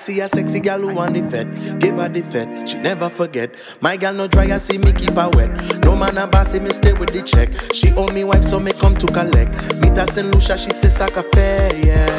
see a sexy gal who want the fed. Give her the fed, she never forget. My gal no dry, I see me keep her wet. No man a boss, me stay with the check. She owe me wife, so me come to collect. Meet her St. Lucia, she says like a fair, yeah.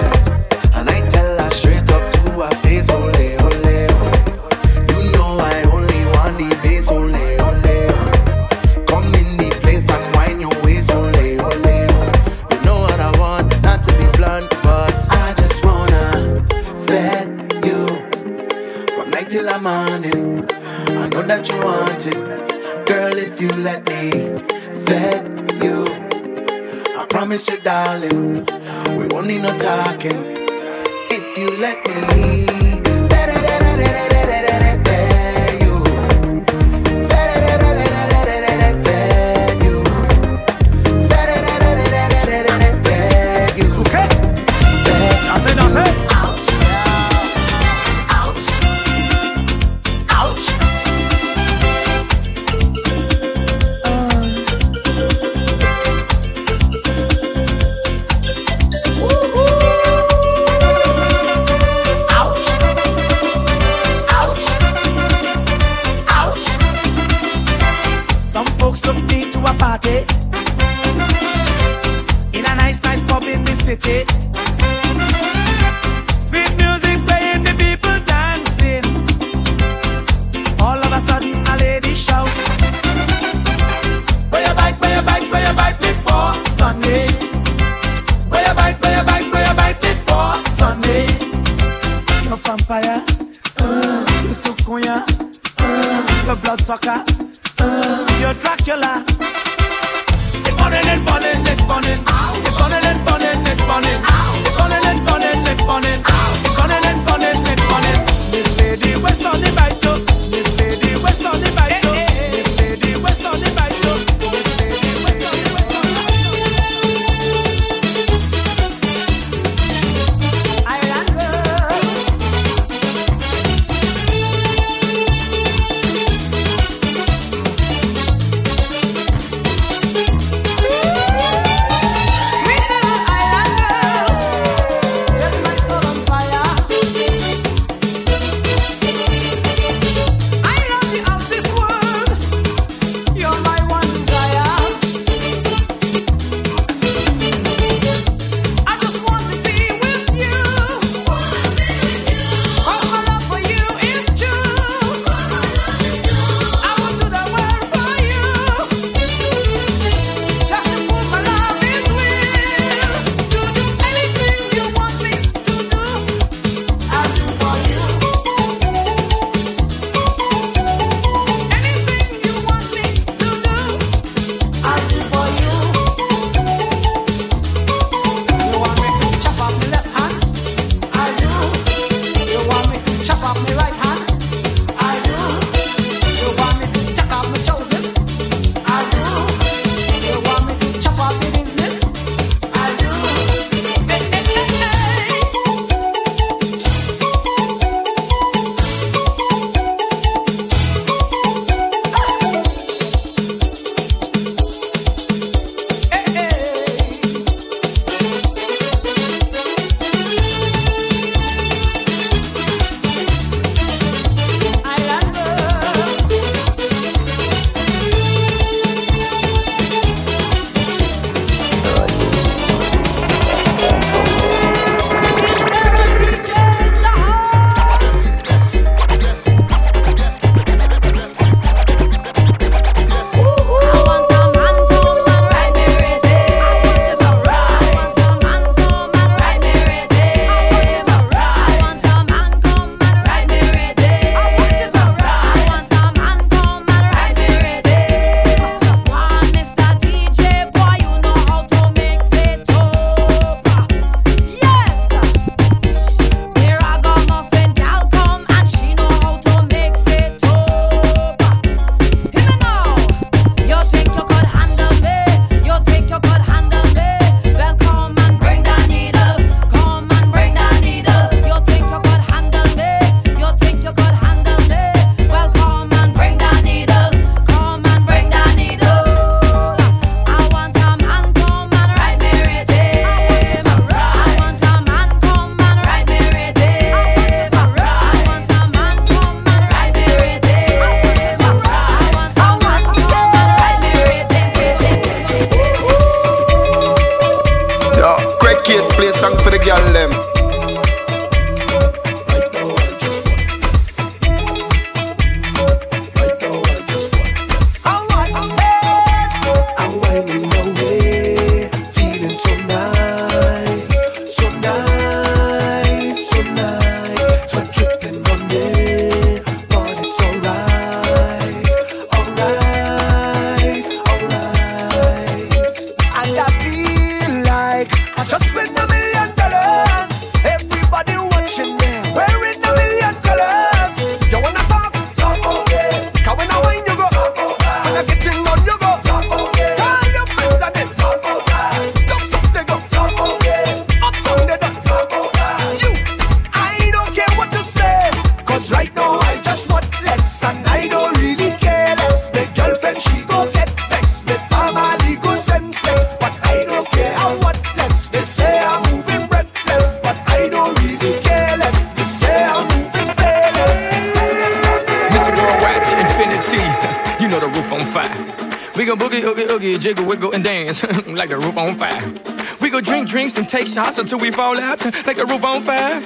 shots until we fall out like the roof on fire.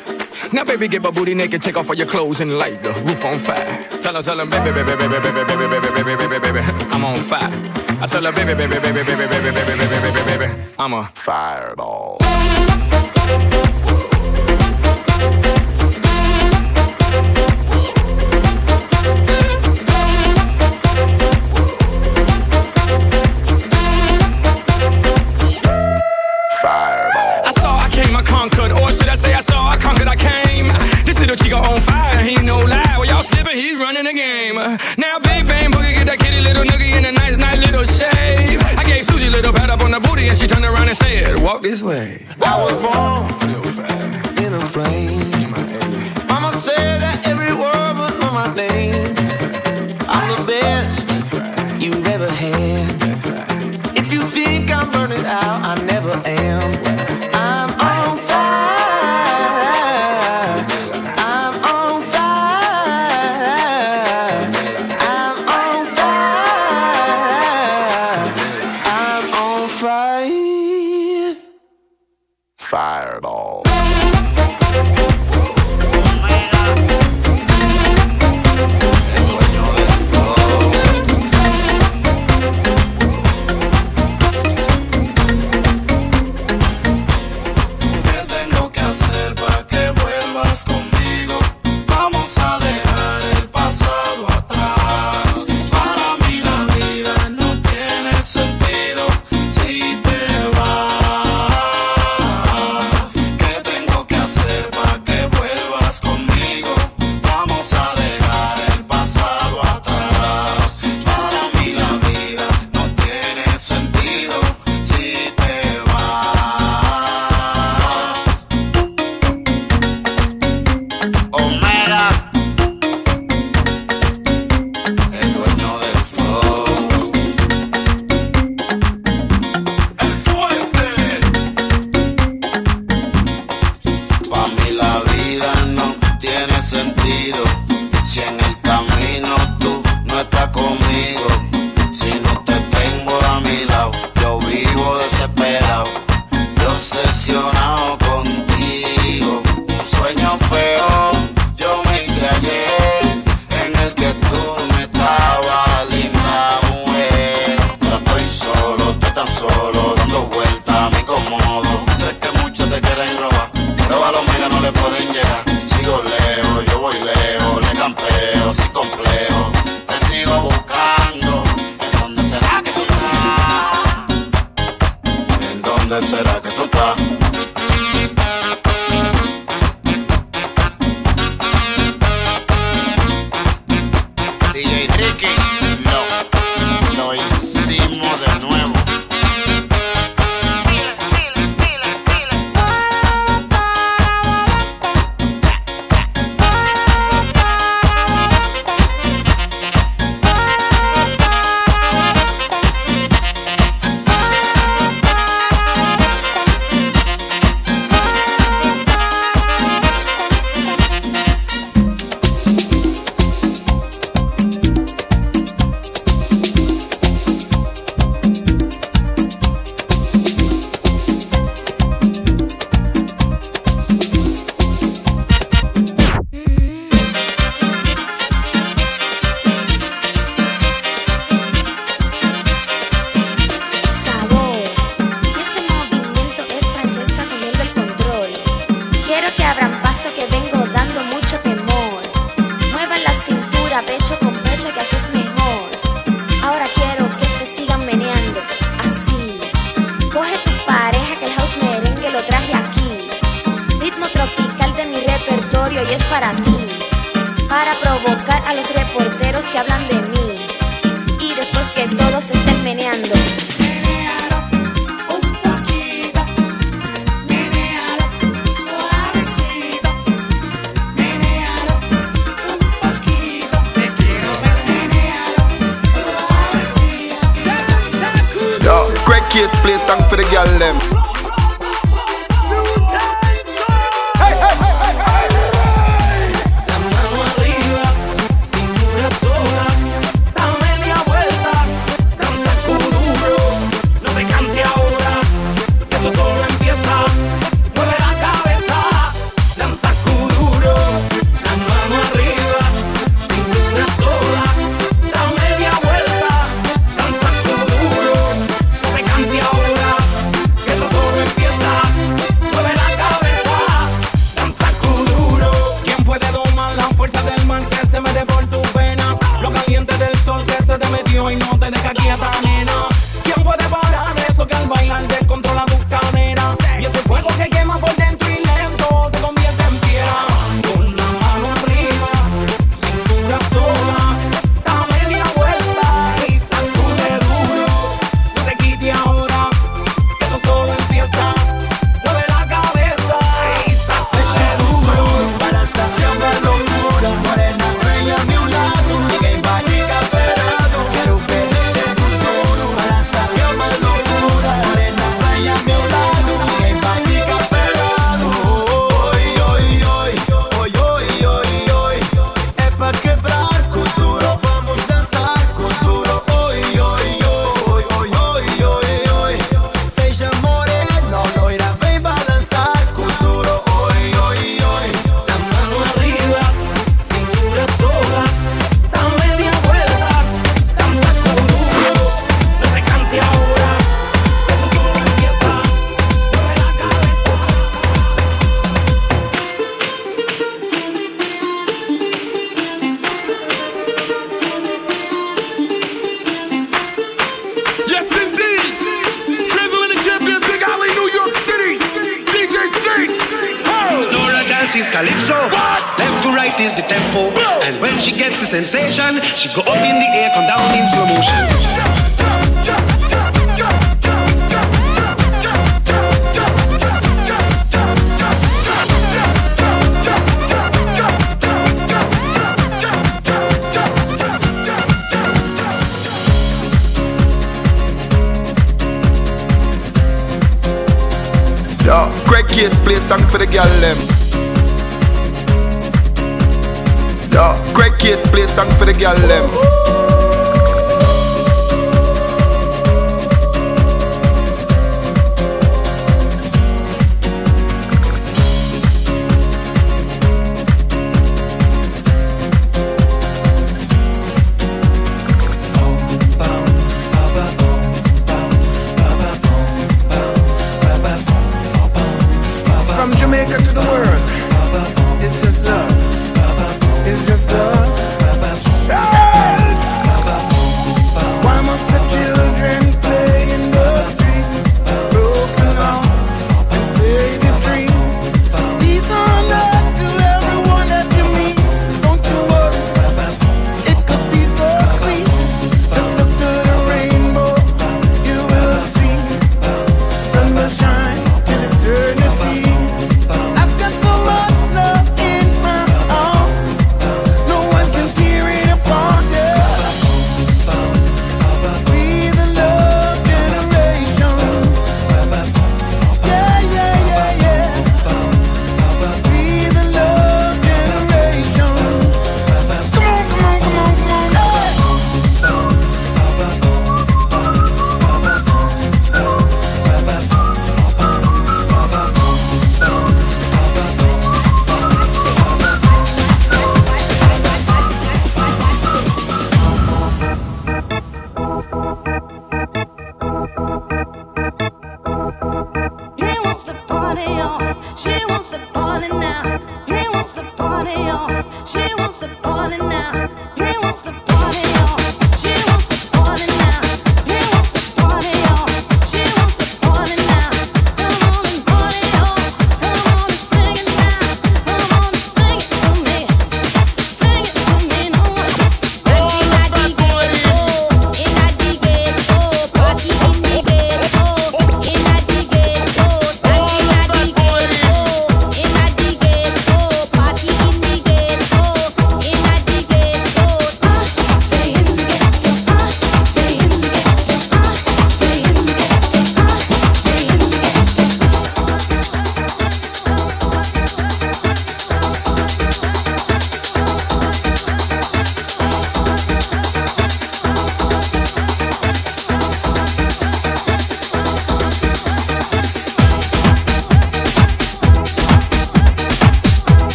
Now, baby, get my booty naked, take off all your clothes and light the roof on fire. Tell her, tell her, baby, baby, baby, baby, baby, baby, baby, baby, baby, baby, I'm on fire. I tell her, baby, baby, baby, baby, baby, baby, baby, baby, baby, I'm a fireball.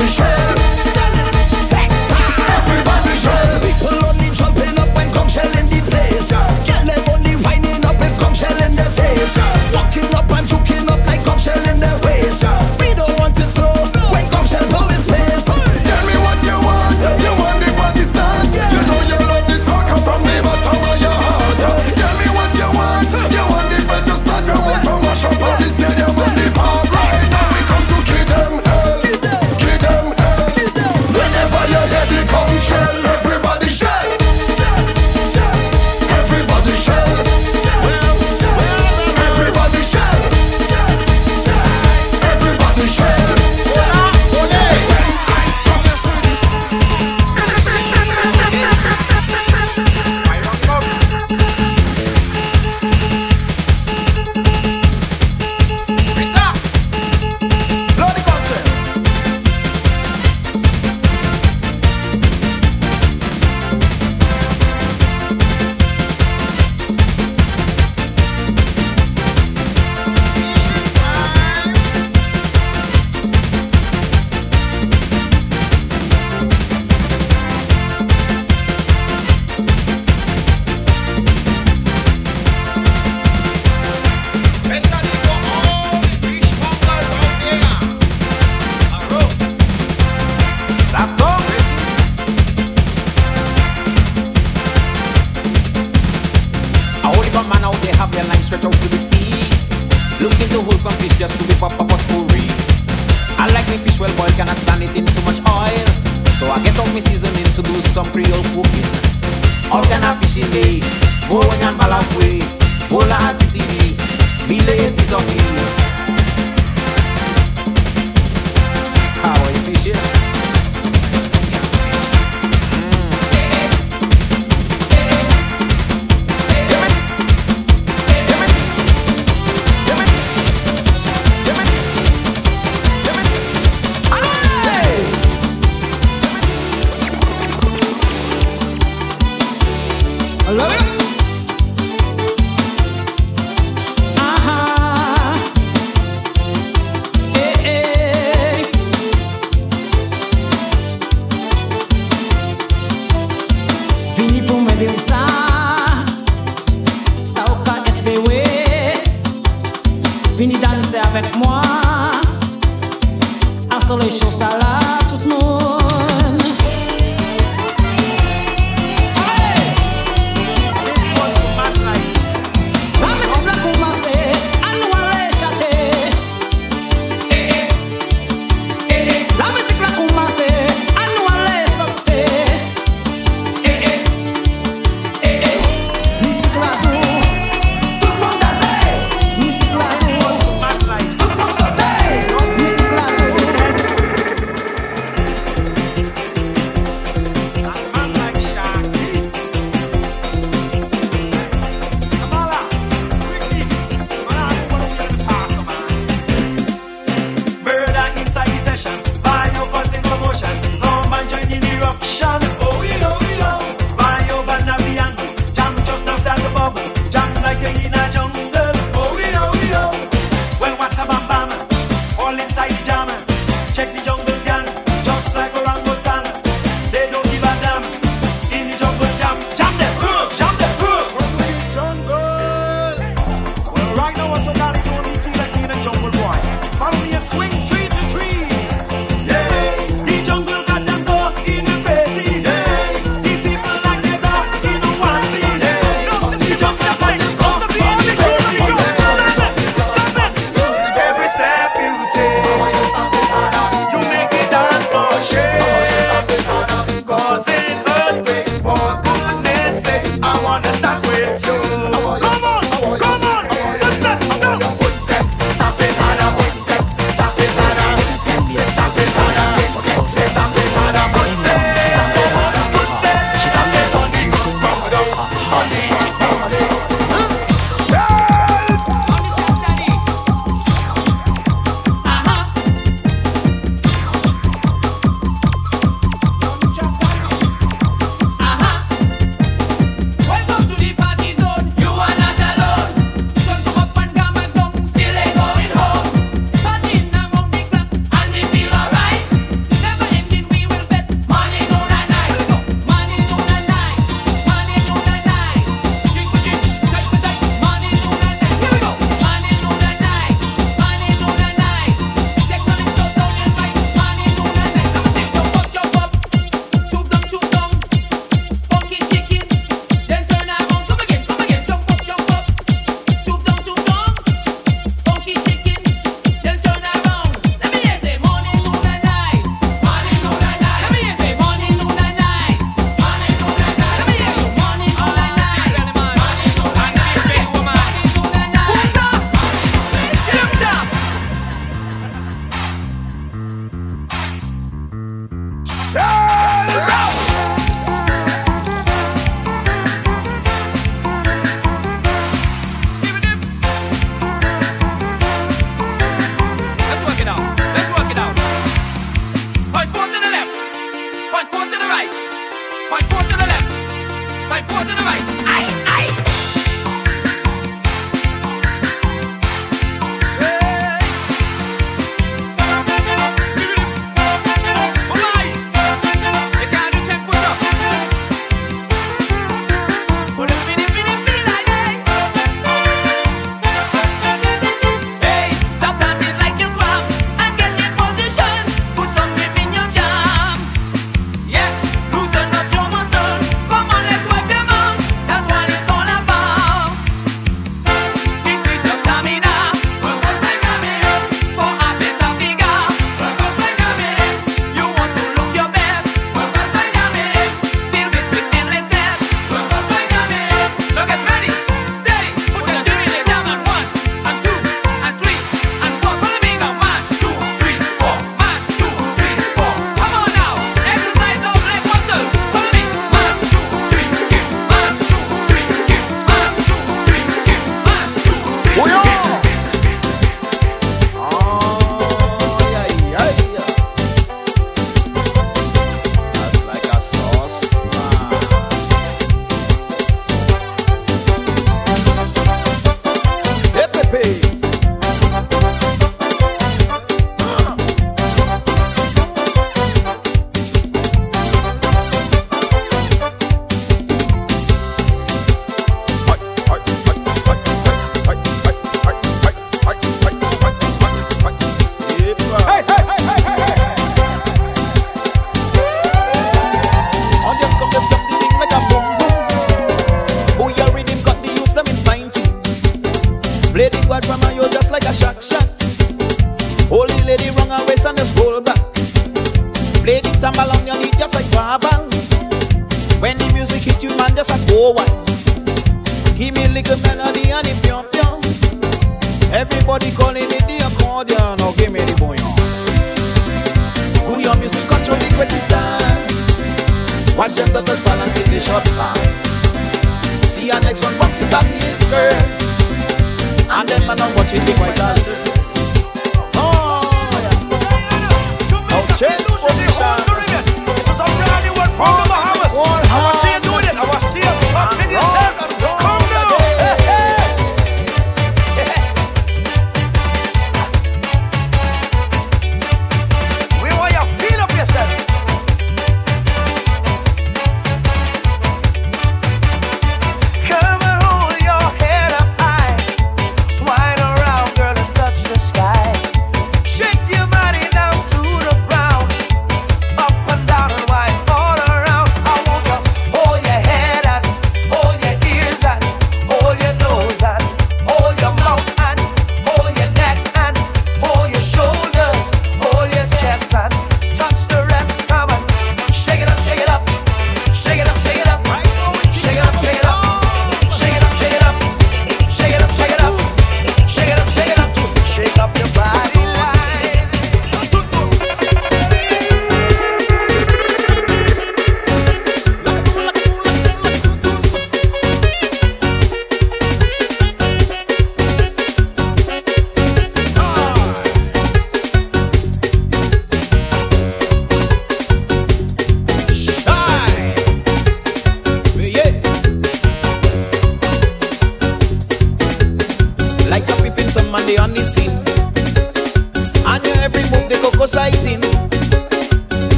push up.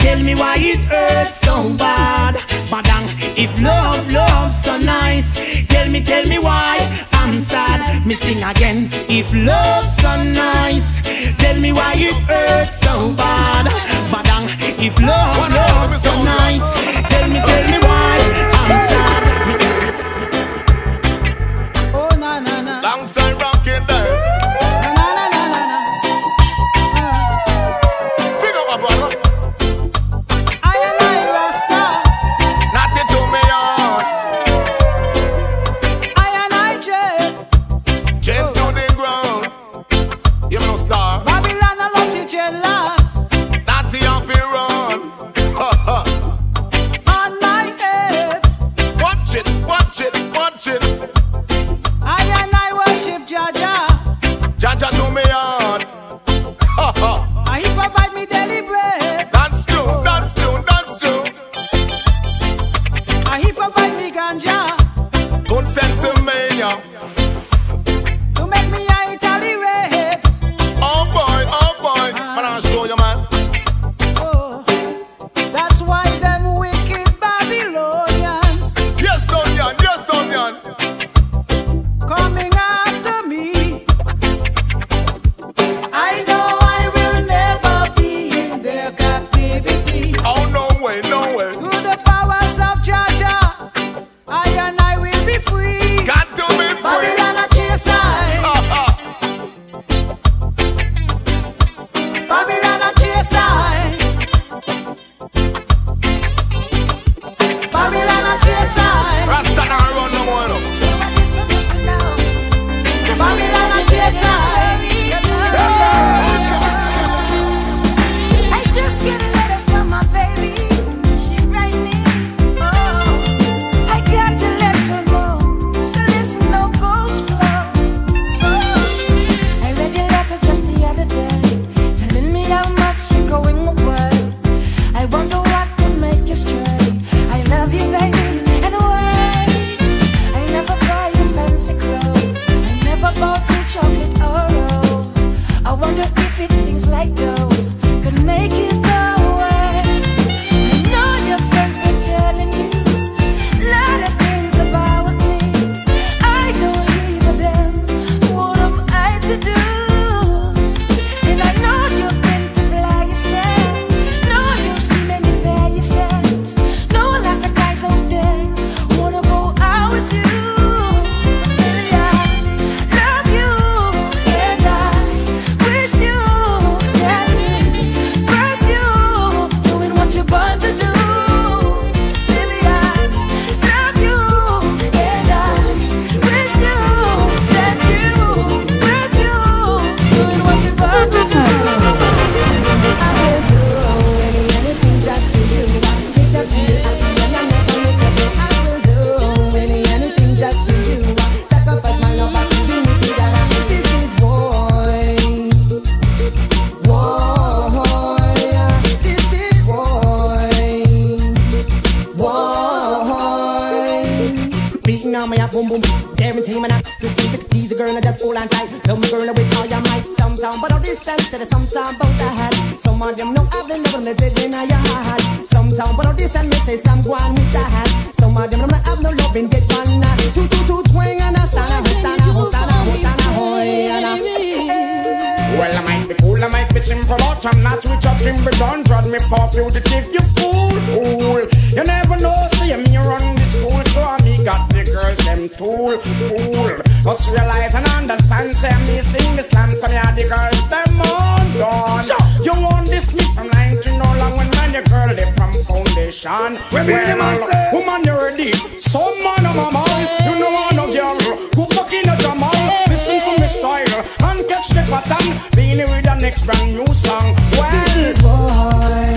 Tell me why it hurts so bad, madam. If love, love so nice, tell me, tell me why I'm sad. Me sing again. If love so nice, tell me why it hurts so bad, madam. If love, love so nice. simple out, I'm not switch up in return. Drug me for fugitive, you fool, fool. You never know, see me run the school, so I me got the girls, them tool, fool. must realize and understand, say me sing me slam, so me are the girls, them on done. You want this me from 19 No long when man, the girl, they from foundation. Where well, we the man say, woman, you're deep, Some man, I'm a man. the pattern. Being with the next brand new song. Well, boy.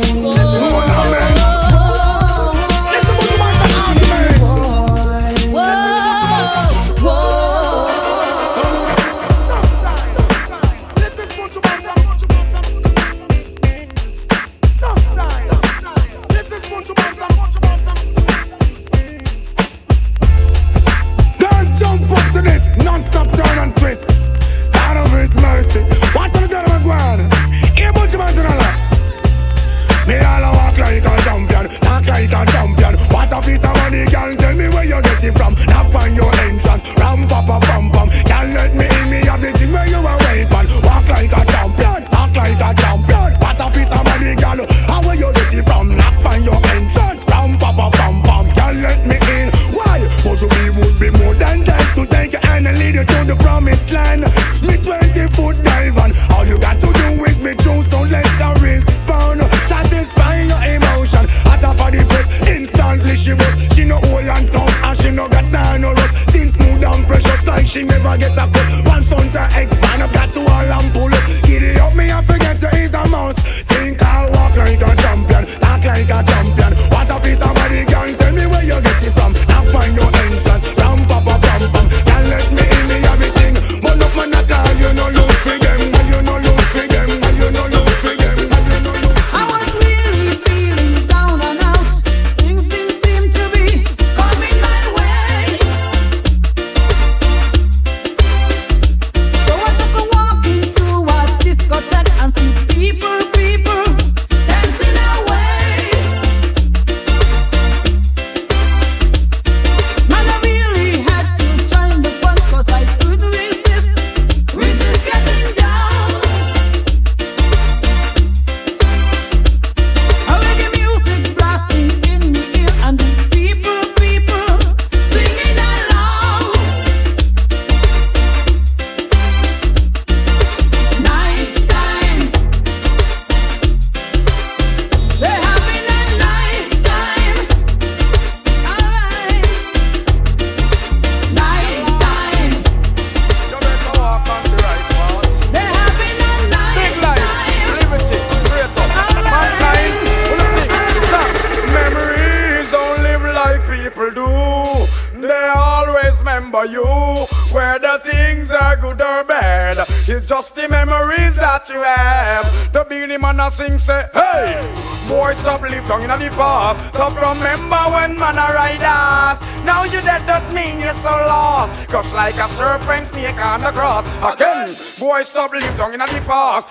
cross.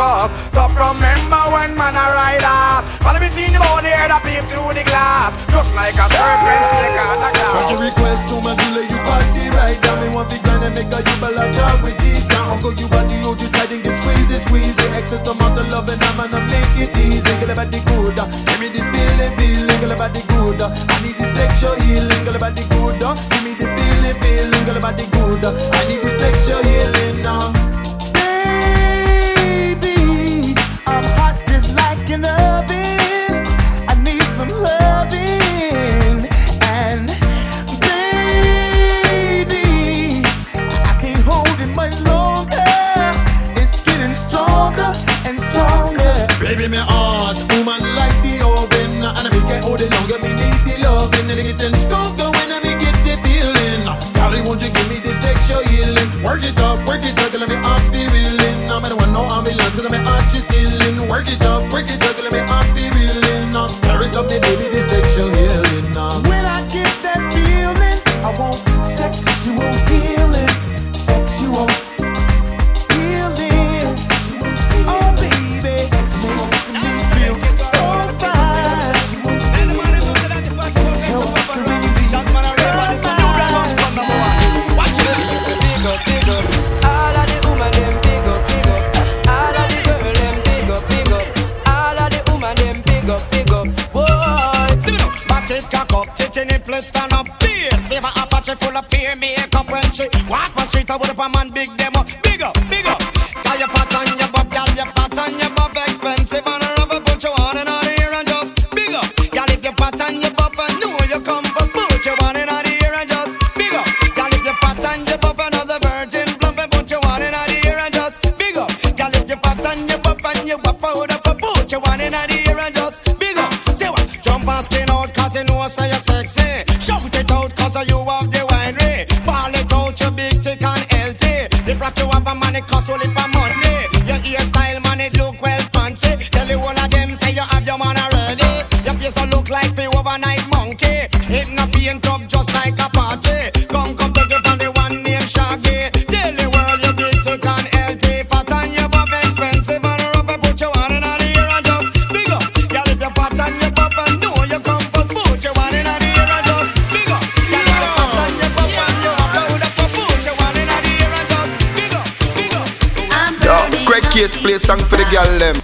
up. So remember when man a ride off. Follow between the body and peep through the glass. Just like a serpent stick on the glass. Got your request to my dealer, you party right down. Me want the gun and make a you bella job with this sound. Go you body the OG tight and get squeezy, squeezy. Excess amount of love and I'm gonna make it easy. Girl about the good, uh, give me the feeling, feeling. Girl about the good, uh, I need the sexual healing. Girl about the good, uh, give me the feeling, feeling. Girl about the good. Work it up, work it up, let me off be reeling. I'm in want no ambulance, cause I'm an artist stealing. Work it up, work it up, let me off be reeling. I'm stir it up, the baby. for the girl them.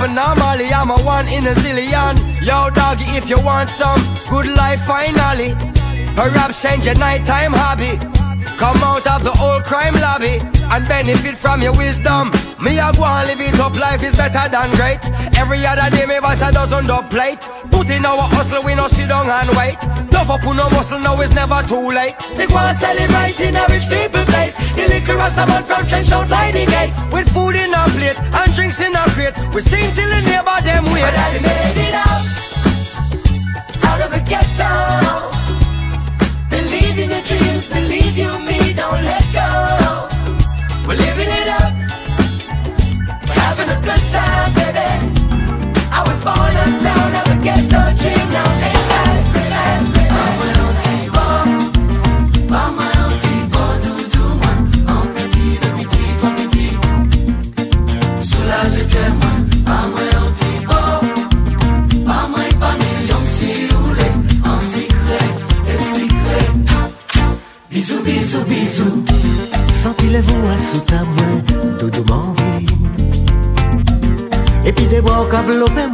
up anomaly. I'm a one in a zillion. Yo, doggy, if you want some good life, finally. Her rap change your nighttime hobby. Come out of the old crime lobby and benefit from your wisdom. Me I go and live it up, life is better than great. Every other day, me voice a dozen dub plate. Put in our hustle, we no sit down and wait. Tough up, no muscle, now it's never too late. We go and celebrate in a rich people place. The little Rastaman from Trenchtown fly the gate. With food in a plate and drinks in a crate. We sing till the neighbor them wait. But daddy made it out Out of the ghetto. Believe in your dreams, believe you me, don't let go. pueblo de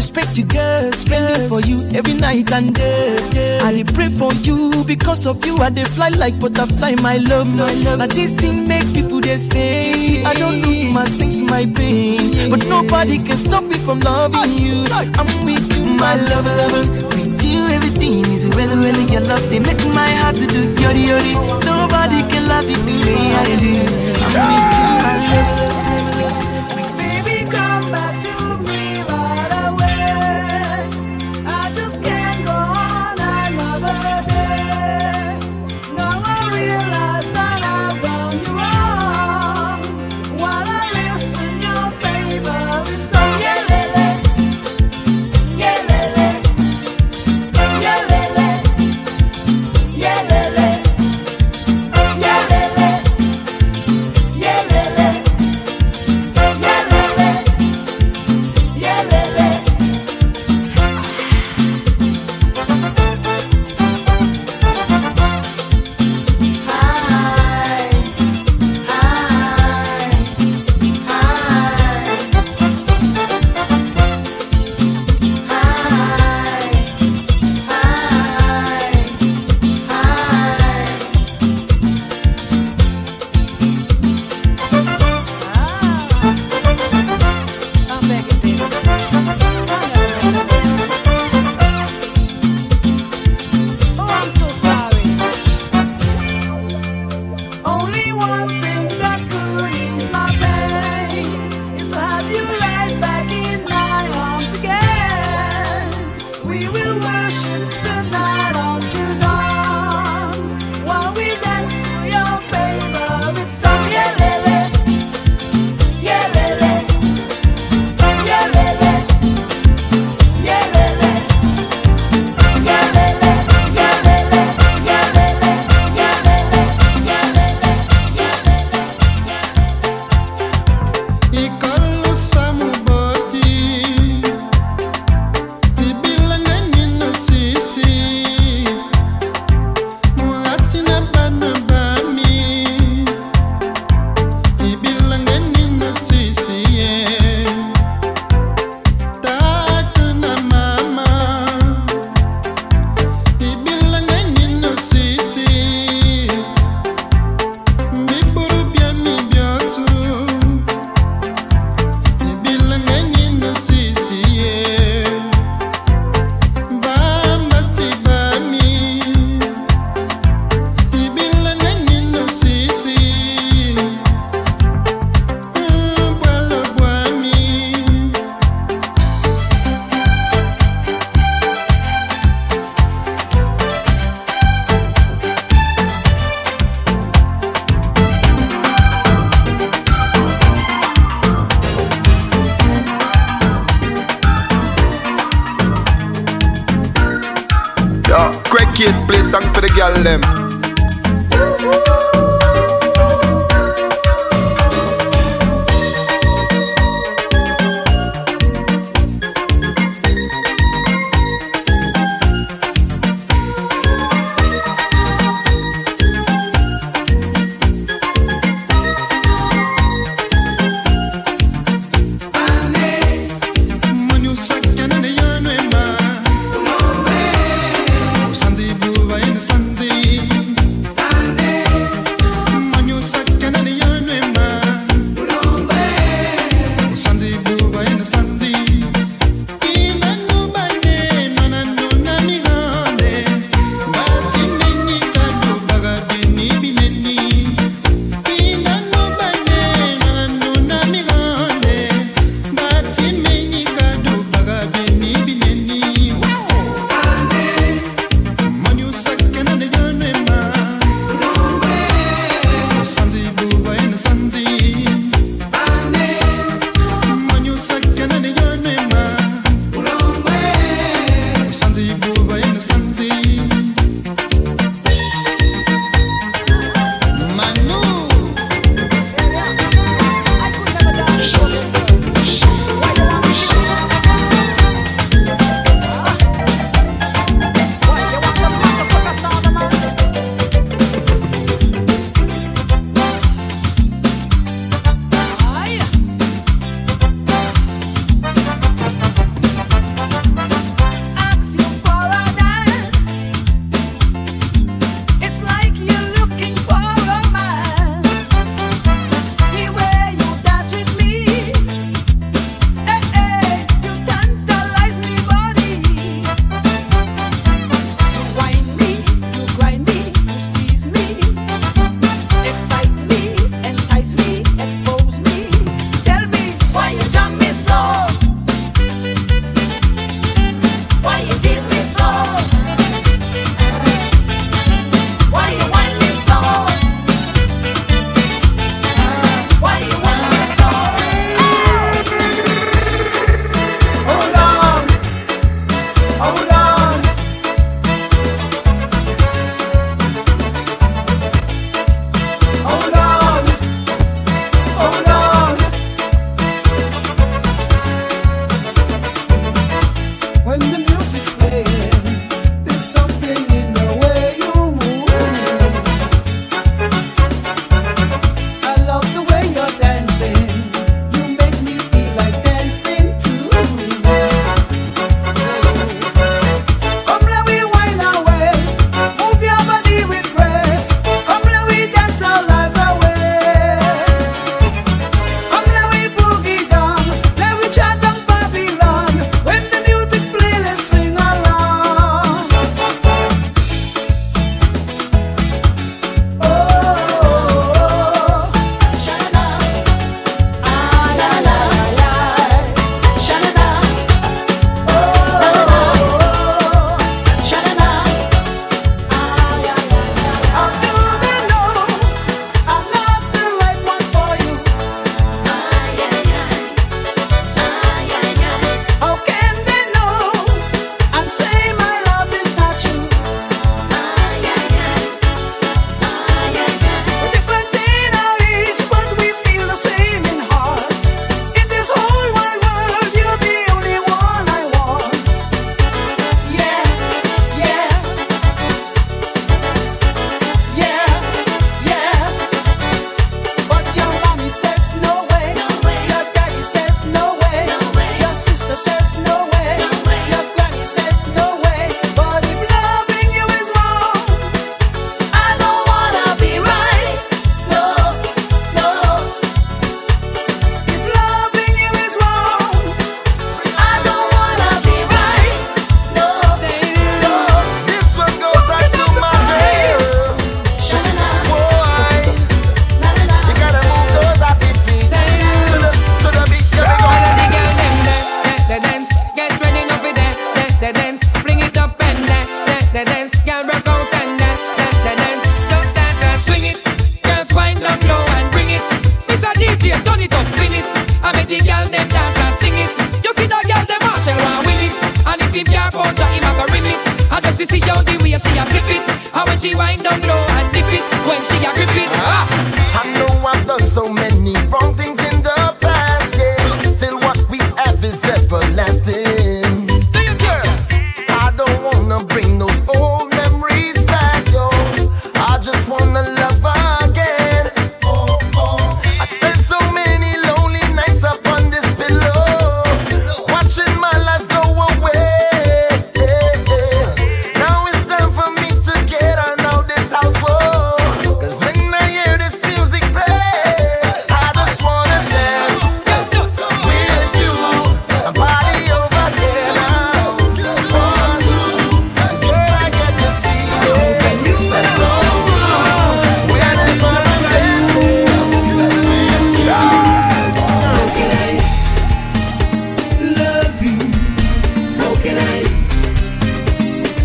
respect you, girl. Spending for you every night and day. I pray for you because of you. I they fly like butterfly, my love. My love. Now this thing make people they say I don't lose my sense, my pain. But nobody can stop me from loving you. I'm with you, my love, lover. With you, everything is well, well. Your love they make my heart to do yori yori. Nobody can love you the way I do. I'm with you, my love.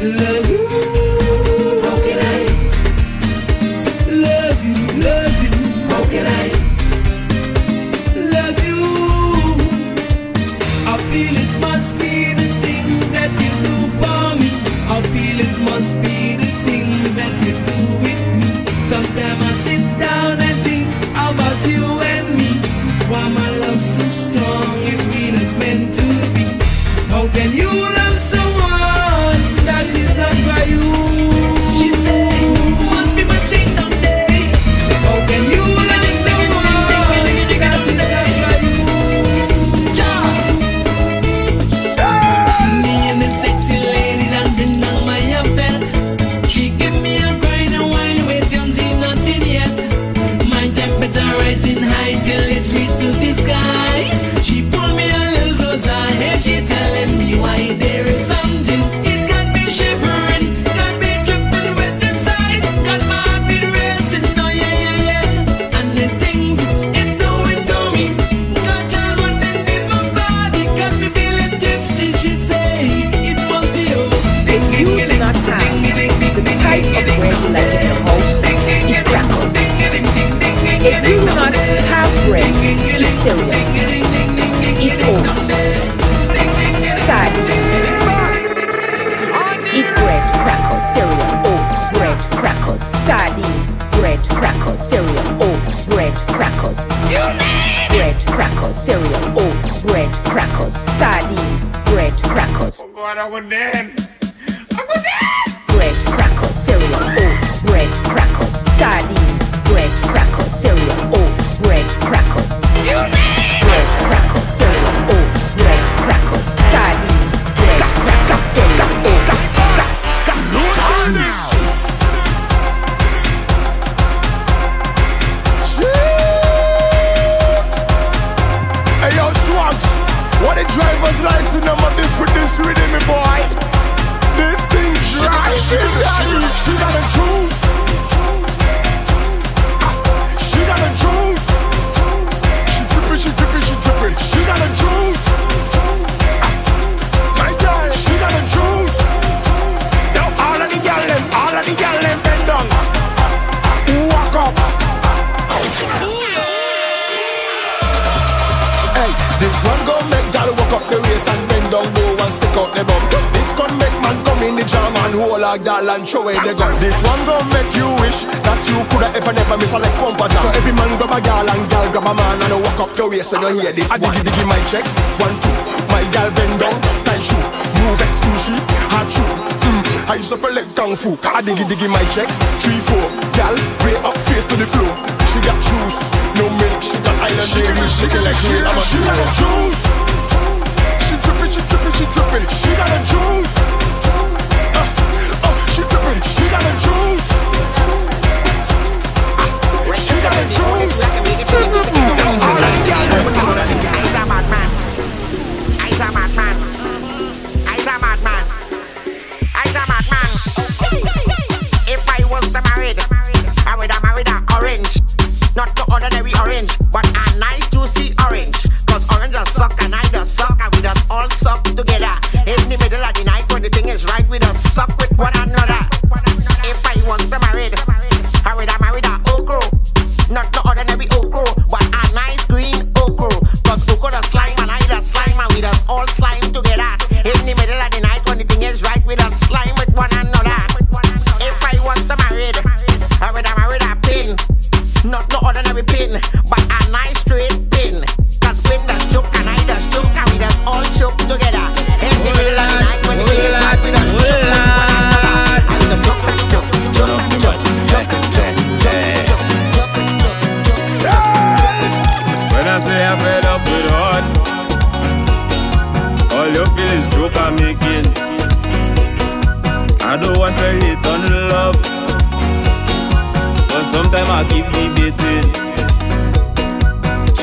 love.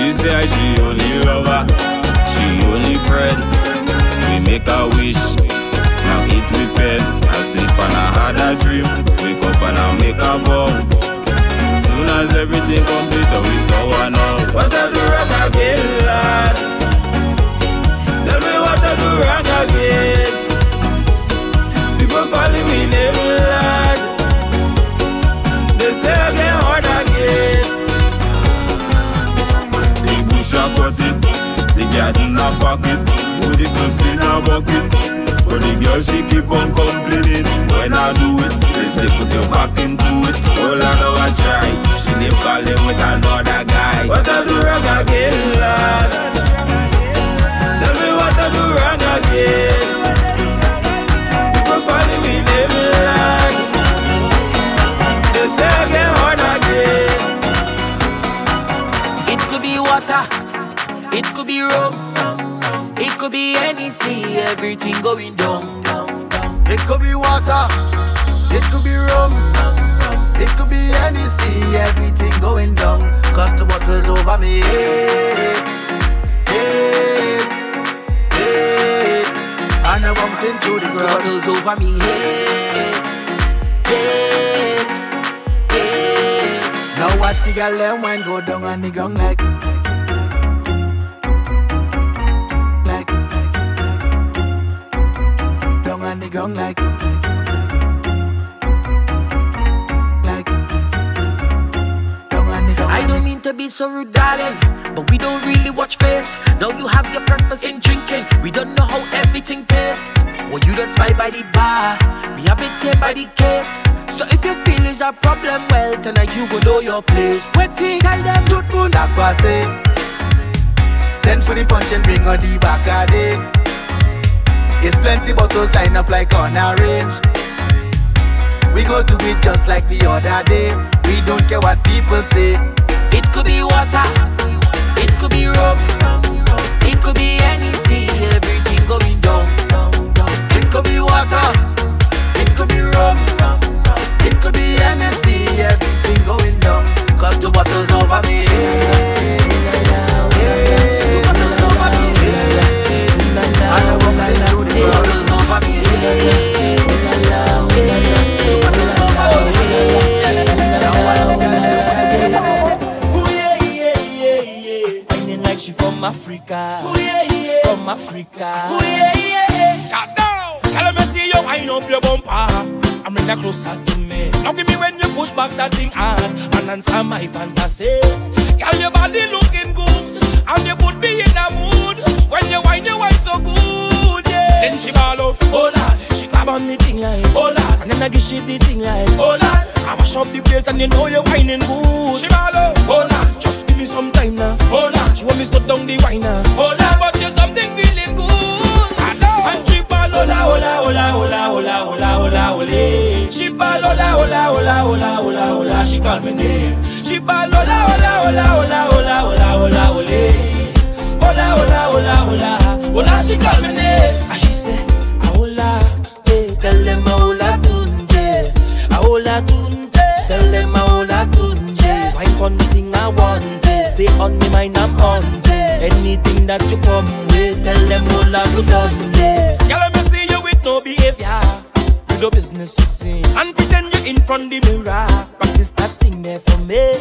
She say she only lover, she only friend. We make a wish, now eat with pen. I sleep and I had a dream, wake up and I make a vow. Soon as everything complete, we saw one out. What I do wrong again, lad? Tell me what I do wrong again. People calling me name, the garden a fuck it, put clothes in a bucket. But the girl she keep on complaining when I do it. They say put your back into it. All I know I try. She name calling with another guy. What I do wrong again, lad? Tell me what I do wrong again. It could be rum, it could be Hennessy, everything going down. It could be water, it could be rum, it could be any sea, everything going down. Cause the water's over me. Hey, hey, hey. And I'm bouncing to the ground. Water's over me head, head, head. Now watch the girl them wine go down on the like like down on the ground like like down on the ground. I don't mean to be so rude, darling, but we don't really watch face. Now you have your purpose in drinking. We don't know how everything tastes. Well, you don't spy by the bar. We have it here by the case. So if your feelings are problem, well tonight you go know your place. Waiting, tell them good moon. Send for the punch and bring on the back of day. There's plenty bottles lined up like on a range. We go do it just like the other day. We don't care what people say. It could be water, it could be rum, it could be anything, everything going down. It could be water, it could be rum, it could be Hennessy, everything going down. Cause two bottles over me. From Africa. Ooh, yeah, yeah. From Africa. Ooh, yeah, yeah. Down. Tell me see you wind up your bumper. Bring that closer to me. Now give me when you push back that thing hard and answer my fantasy. Girl, your body looking good, and you put me in a mood. When you wine, you wine so good, yeah. Then she out, oh lord. Grab on me thing like, oh lord. And then I give she the thing like, oh lord. I mash up the place and you know you're whining good. She out, oh lord. Just give me some time now, oh lord. She want me to down the wine now, oh lord. But you something feeling good. I know. And she ball hola, hola, hola, hola, hola, hola, hola, hola. She ball hola, hola, hola, hola, hola, hola. She call me name. She ball hola, hola, hola, hola, hola, hola, hola, hola. Hola, hola, hola, hola, hola. She call me name. Hola tell them hola on the thing I want, eh. stay on me mind I'm on. Anything that you come with, tell them hola tunje. Girl, let me see you with no behavior. You do business to see. And pretend you're in front the mirror. Practice that thing there for me.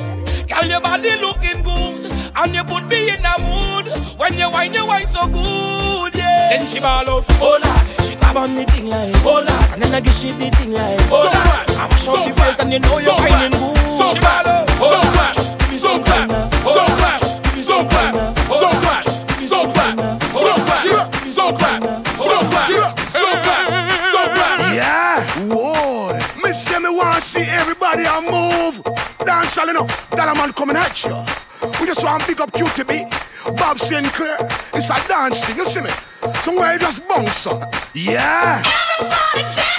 Girl, your body looking good And you put me in a mood. When you wine, you wine so good, yeah. Then she ball out, lord She grab on me thing like, lord And then I give she the thing like, oh lord I mash up the place and you know you're whining good. So She ball out, so Just give me so some bad, time now. so Lord, bad, just give me so some time bad, now. so Lord, bad, just give me so some time bad, now. so Lord, bad, just give me so some bad, time now. so Oh, so so bad. Yeah, whoa. Me say me want to see everybody a move. Dance all enough. That a man coming at you. We just want to pick up Cutee B. Bob Sinclar. It's a dance thing, you see me? Somewhere you just bounce up. Yeah. Let's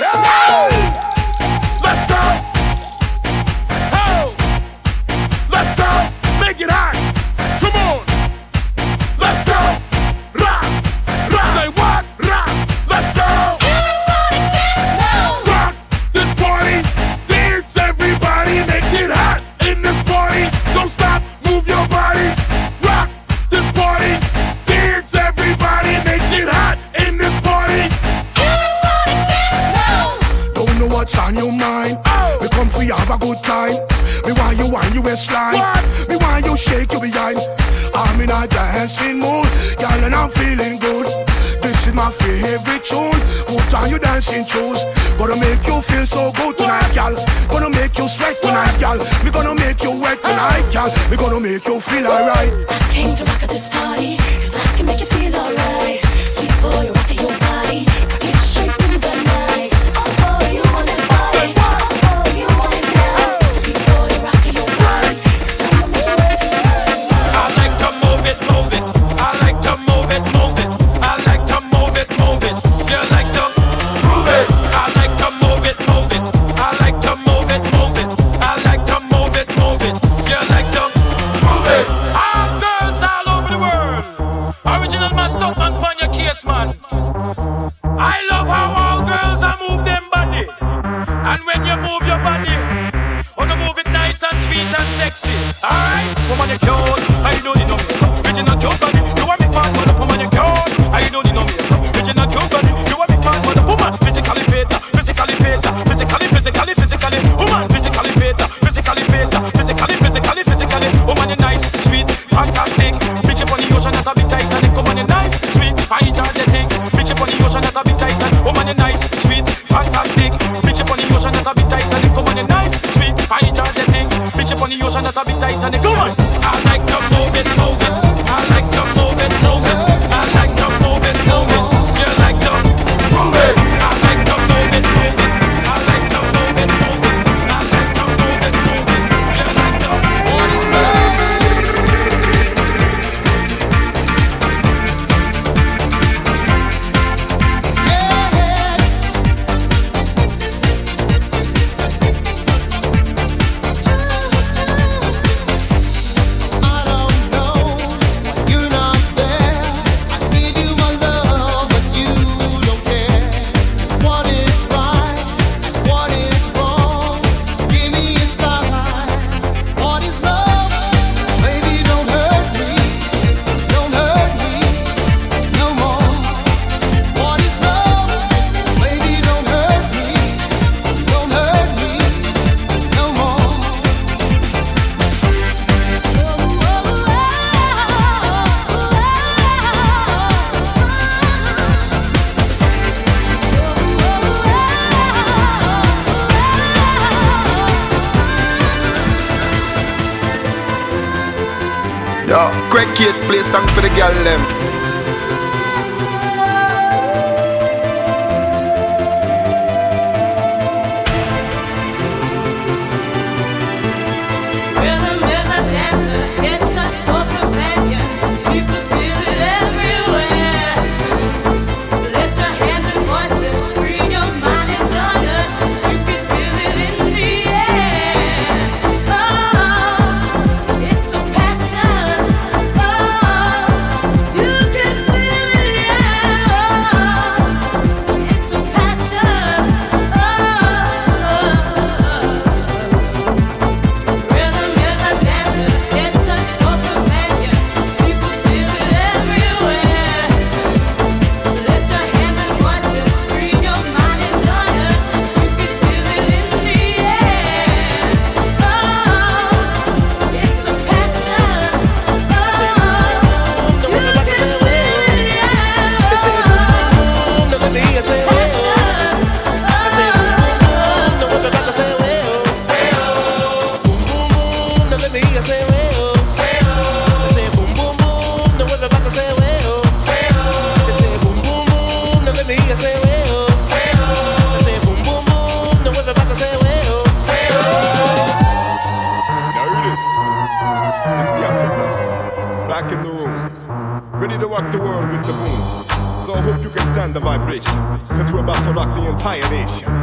vibration. Cause we're about to rock the entire nation.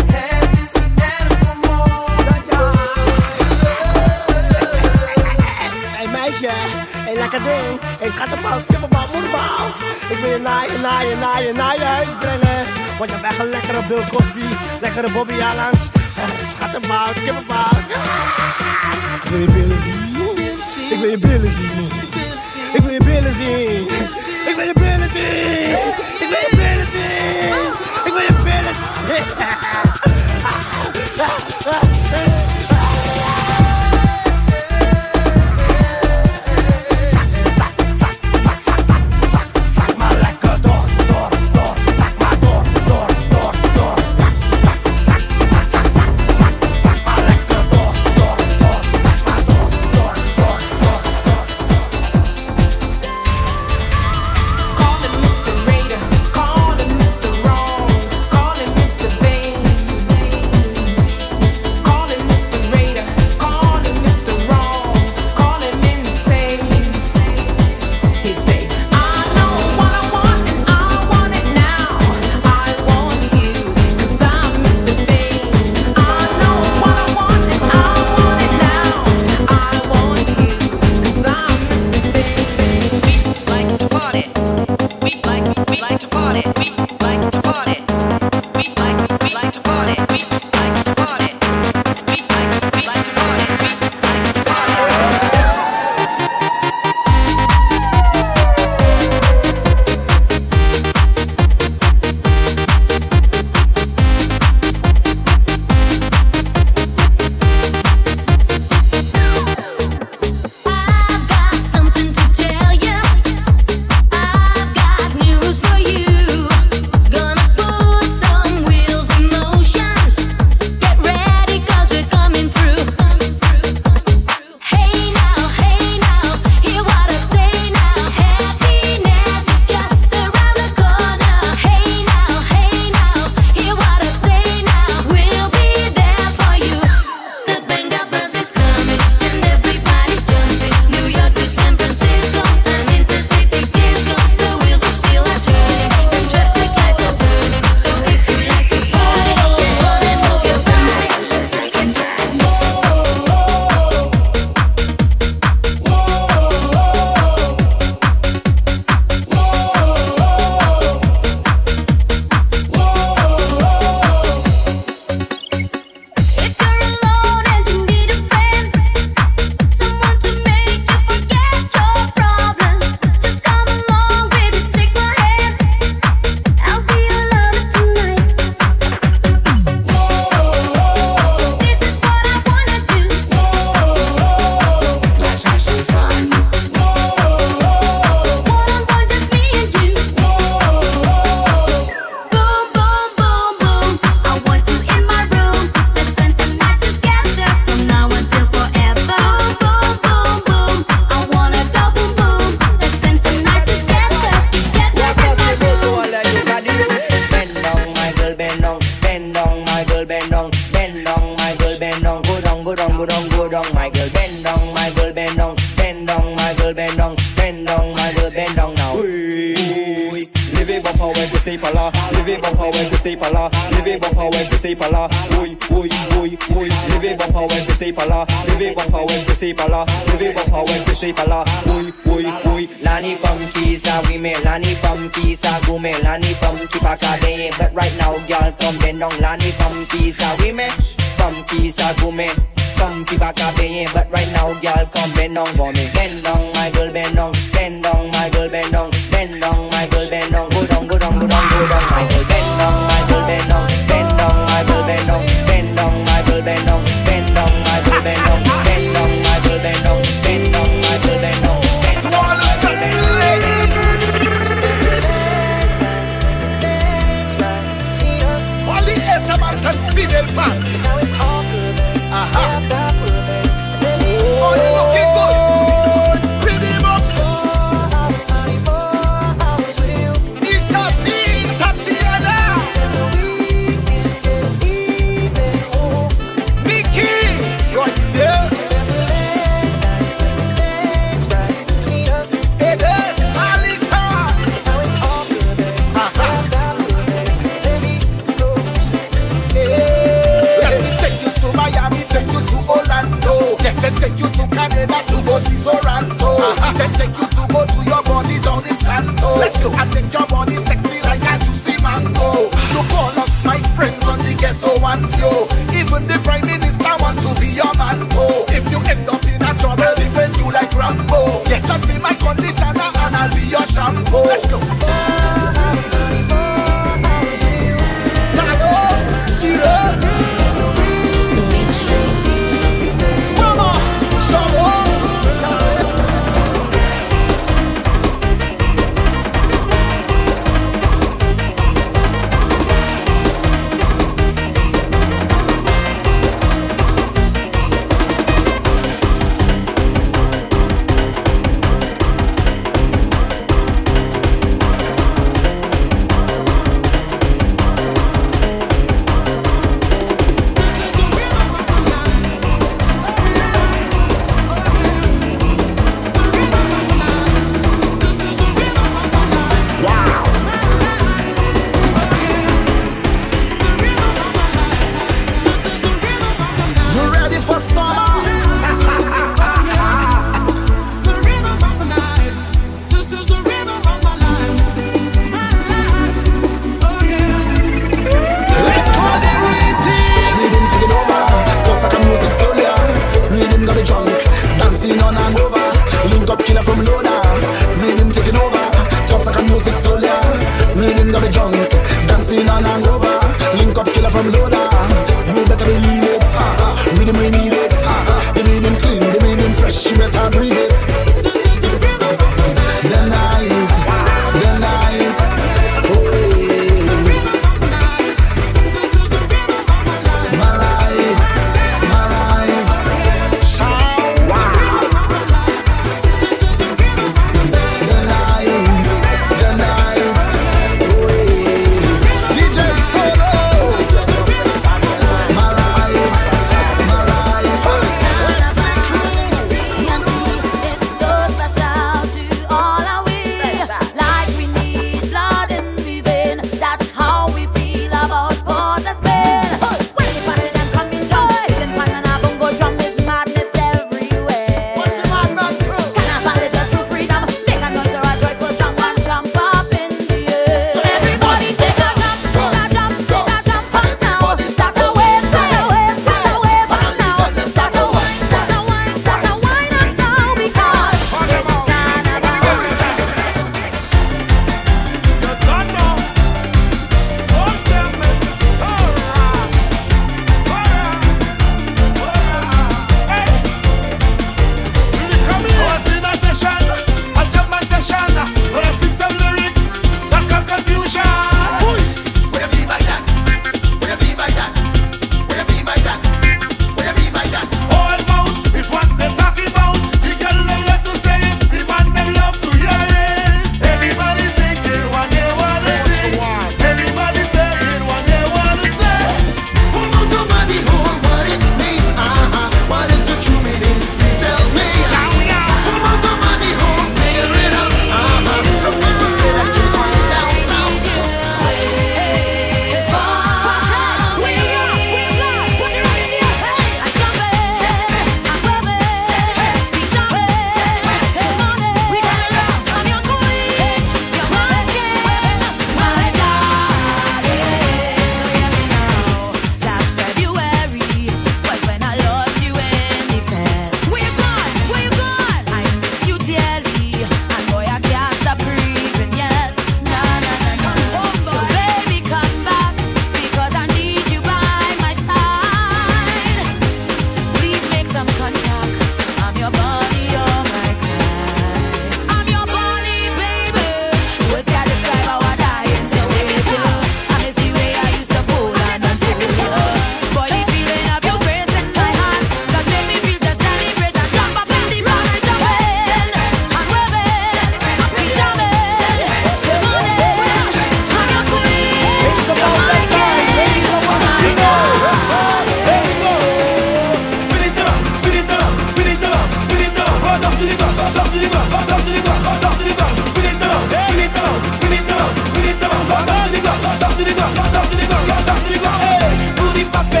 Dança de igual, dança de igual, dança de igual, Ei, puri papel,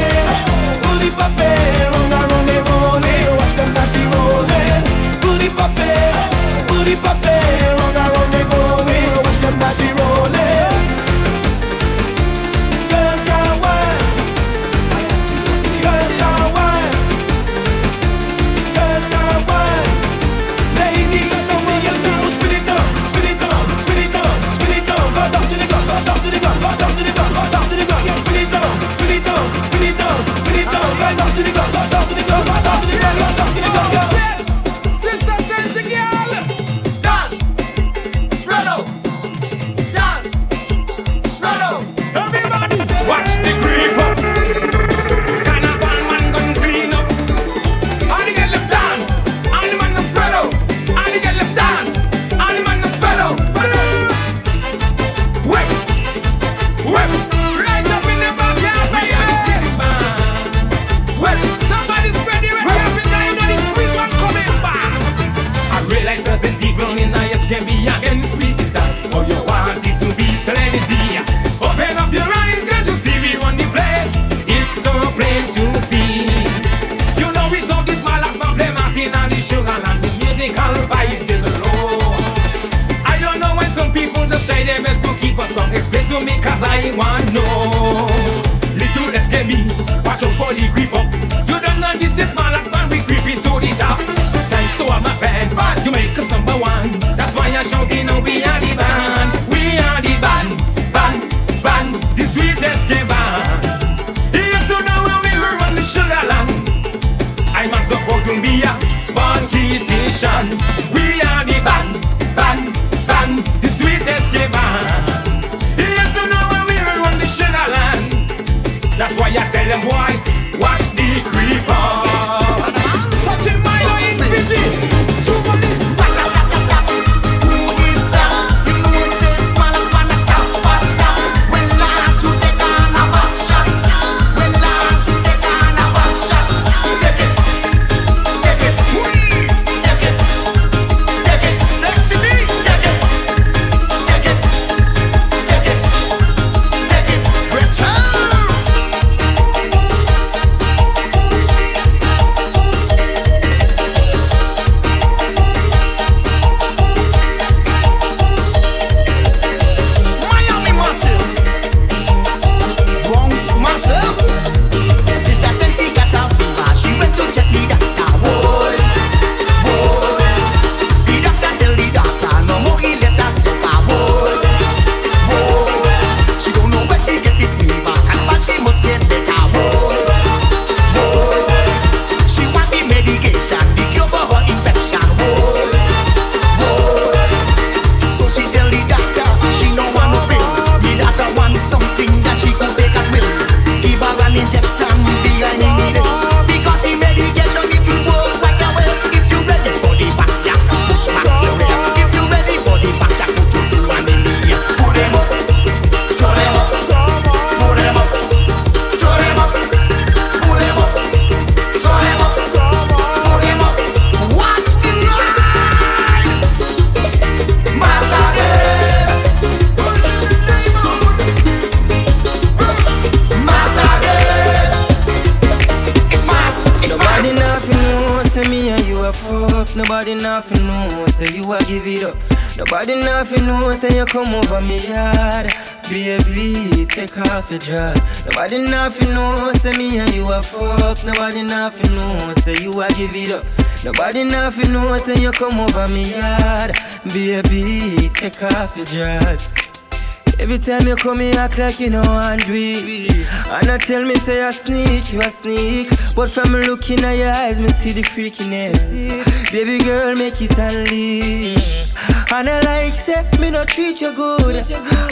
puri papel dress. Nobody nothing know, say me and you a fuck. Nobody nothing know, say you a give it up. Nobody nothing know, say you come over me yard. Baby, take off your dress. Every time you come here, act like you know and it. And I tell me, say I sneak, you a sneak. But from looking at your eyes, me see the freakiness. Baby girl, make it unleash. And I like, say, me no treat you good.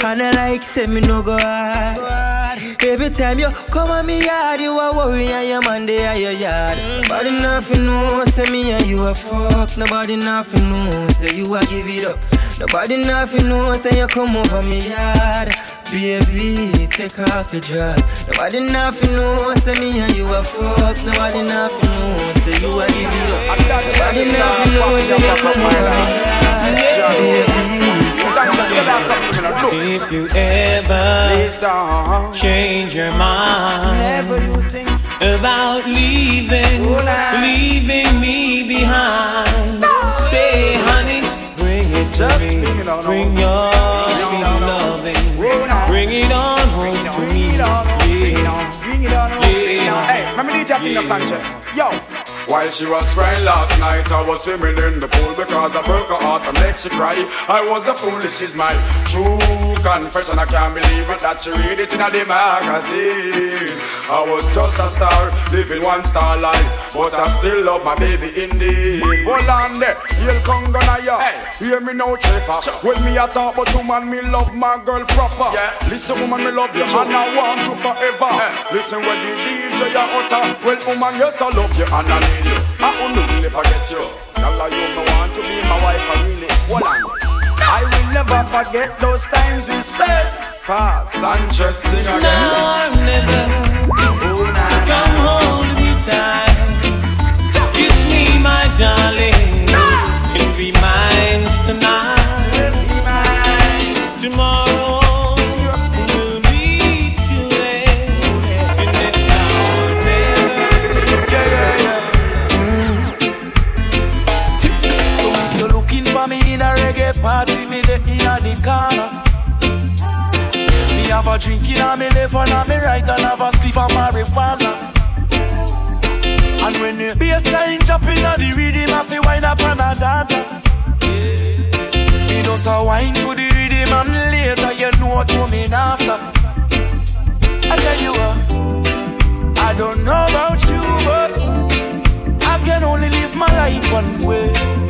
And I like, say, me no go hard. Every time you come on me yard, you a worry and your man they at your yard. Nobody nothing know, say me and you a fuck. Nobody nothing know, say you a give it up. Nobody nothing know, say you come over me yard. Baby, take off your dress. Nobody nothing know, say me and you a fuck. Nobody nothing know, say you a give it up. Nobody nothing know, say you come over me yard. If you ever change your mind about leaving, leaving me behind, say, honey, bring it to me. Bring your sweet loving, bring it on home to me. Yeah, Hey, let me DJ Tina Sanchez. Yo. While she was crying last night, I was swimming in the pool because I broke her heart and make she cry. I was a foolish, is my true confession. I can't believe it that she read it in a magazine. I was just a star, living one star life, but I still love my baby indeed. Hold on there, you'll come gonna ya. Hear me now, Chefa. When me a talk about woman, me love my girl proper. Yeah. Listen, woman, me love you, and I want you forever. Listen, when the DJ utter, well, woman, yes, I love you and I need you. I only really forget you. Girl, you want to be my wife, I really. On. I will never forget those times we spent. Fast Sanchez, sing again. Now or never, come hold me tight. Kiss me, my darling. It'll be mine tonight. Tomorrow party, me there in the corner. Me have a drink in a me left and me right and have a spliff of marijuana. And when the bassline jumping on the rhythm, I feel wine up on a data. Me just a wine to the rhythm and later you know what coming after. I tell you what, I don't know about you, but I can only live my life one way.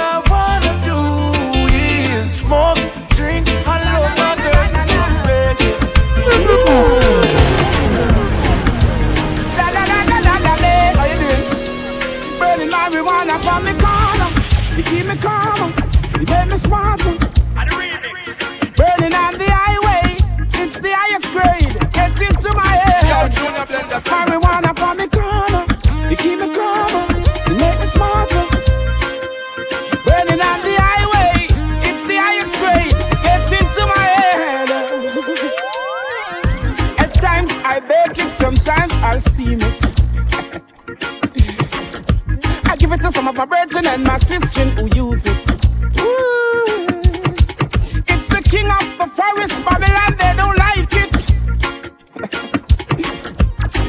Smarter. Burning on the highway. It's the highest grade. Gets into my head. Marijuana from me corner. You keep me calm. You make me smarter. Burning on the highway. It's the highest grade. Gets into my head. At times I bake it, sometimes I'll steam it. I give it to some of my brethren and my sister who use it. It's the king of the forest, Babylon, they don't like it.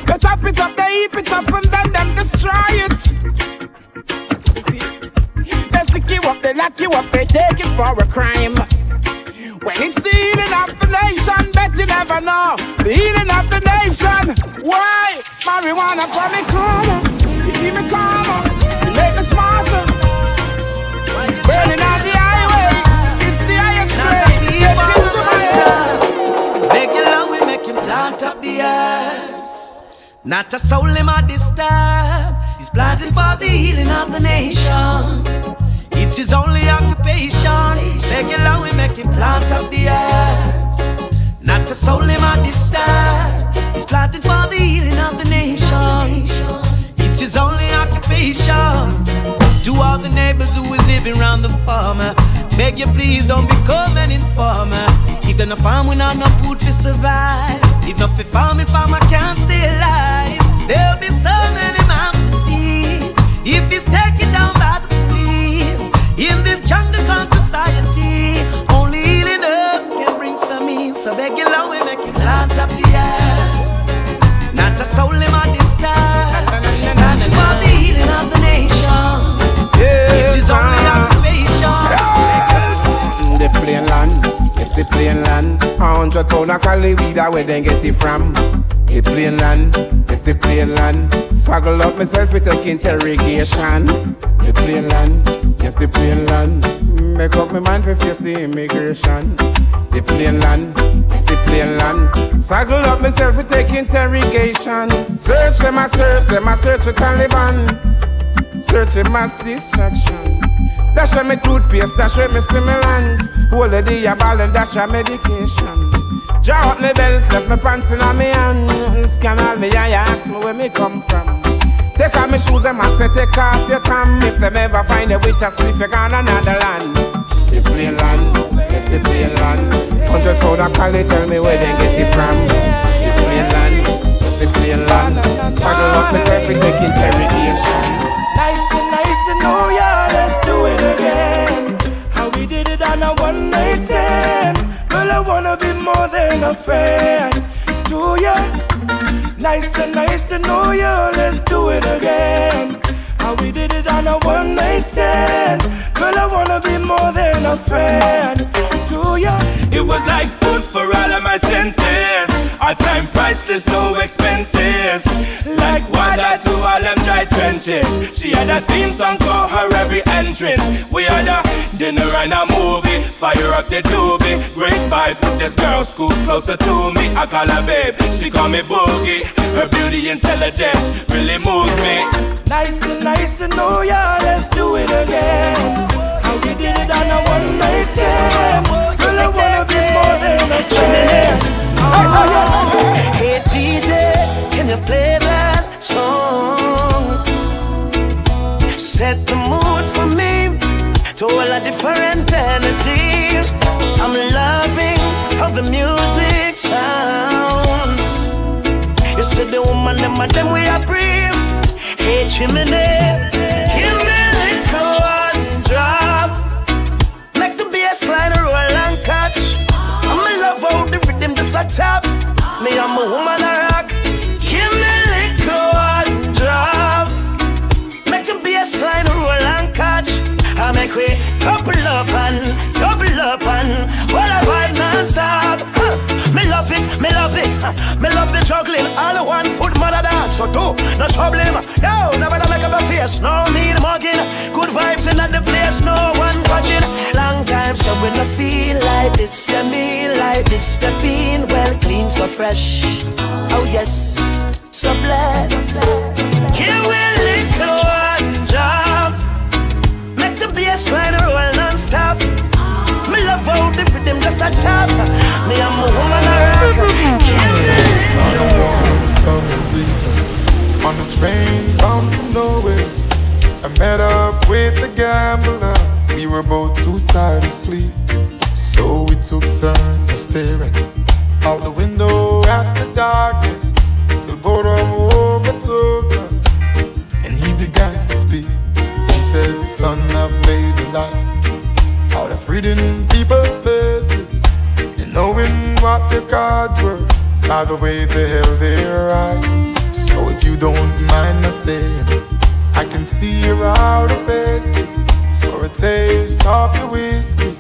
they chop it up, they it up, and then them destroy it. They stick you up, they lock you up, they take it for a crime. When it's the healing of the nation, bet you never know. The healing of the nation. Why? Marijuana for me calmer. You keep me calmer. You make me smarter. Burning on the highway. It's the highest grade. Get into my head. Beg you love we make him plant up the herbs. Not a soul him a disturb. He's planting for the healing of the nation. It's his only occupation. Beg you love we make him plant up the herbs. Not a soul him a disturb. He's planting for the healing of the nation. It's his only occupation. To all the neighbors who is living round the farmer, eh, beg you please don't become an informer. If they're not farm, we not no food to survive. If not for farming, farmer can't stay alive. A hundred pound of cali weed, a where they get it from. The plane land, it's the plane land. Saggle up myself with take interrogation. The plane land, yes the plane land. Make up my mind for face the immigration. The plane land, it's the plane land. Saggle up myself with take interrogation. Search them, I search them, I search for Taliban. Search Searching mass distraction. Dash me toothpaste, dash me stimulant. Hold the day a ball and dash a medication. Draw up me belt, left me pants in me hand. Scan all me eye, ask me where me come from. Take off me shoes, them and say take off your tam. If them ever find a way to sleep, you gone another land. The plane land, yes the plane land. Hundred pound of cali, tell me where they get it from. The plane land, yes the plane land. Saddle up myself, we take interrogation. Nice to nice to know ya, let's do it again. How we did it on a one night stand. I wanna be more than a friend to ya. Nice to nice to know ya, let's do it again. How we did it on a one night stand. Girl, I wanna be more than a friend to ya. It was like food for all of my senses. Our time priceless, no expenses. Like water to all them dry trenches. She had a theme song for her every entrance. We had a dinner and a movie. Fire up the doobie. Vibes with this girl, school closer to me. I call her babe, she call me boogie. Her beauty, intelligence really moves me. Nice to nice to know ya. Let's do it again. How we did it on a one night stand. Girl, I wanna be more than a friend. Hey DJ, can you play that song? Set the mood for me to all a different energy. I'm loving how the music sounds. and them and them we a brim. Hey, chimney, a tap. Me and my woman a rock. Give me little one drop. Make the bass line roll and catch. I make we couple up and double up and while I vibe non-stop. Huh. Me love it, me love it. Me love the juggling. All one foot mother. So do no problem. Yo, never make up a face. No need mugging. Good vibes in the place. No one watching. Long time so when I feel like this, yeah, me like this. The bean well clean, so fresh. Oh yes, so blessed. Me a little one drop. Make the bass line roll non-stop. Me love how the rhythm just a chop. Me and my woman a rock. Give a summer's evening, on the train bound from nowhere, I met up with a gambler. We were both too tired to sleep, so we took turns of staring out the window at the darkness till boredom overtook us, and he began to speak. He said, "Son, I've made a life out of reading people's faces and knowing what their cards were by the way they held their eyes. Don't mind me saying, I can see your outer faces for a taste of your whiskey.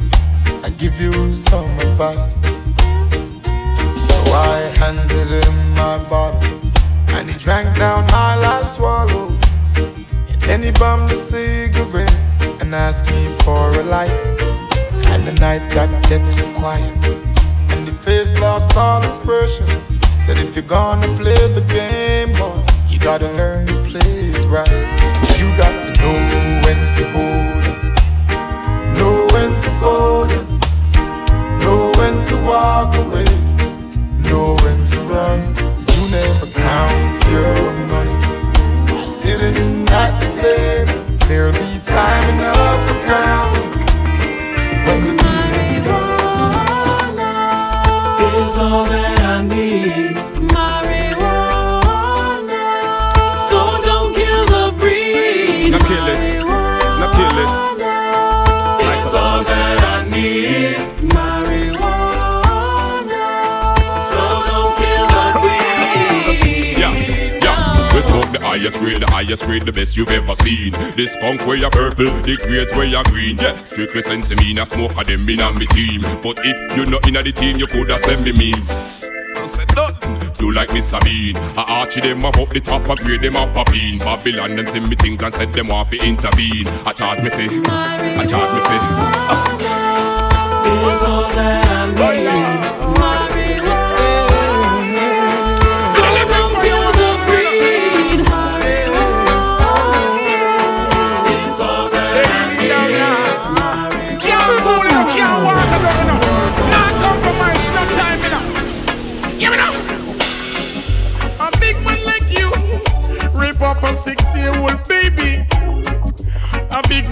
I give you some advice. So I handed him my bottle, and he drank down my last swallow. And then he bummed a cigarette and asked me for a light. And the night got deathly quiet and his face lost all expression. Said, If you're gonna play the game, boy, gotta learn to play it right. Best you've ever seen. This skunk where you purple, the grades where you green. Yeah, strictly sense me, a smoke of them in on me team. But if you're not in the team, you coulda send me. I said nothing. Do like Miss Sabine. I archie them up up the top and grade them up a bean. Babylon them send me things and said them want to intervene. I charge me fee. I charge me fee. It's all that I need.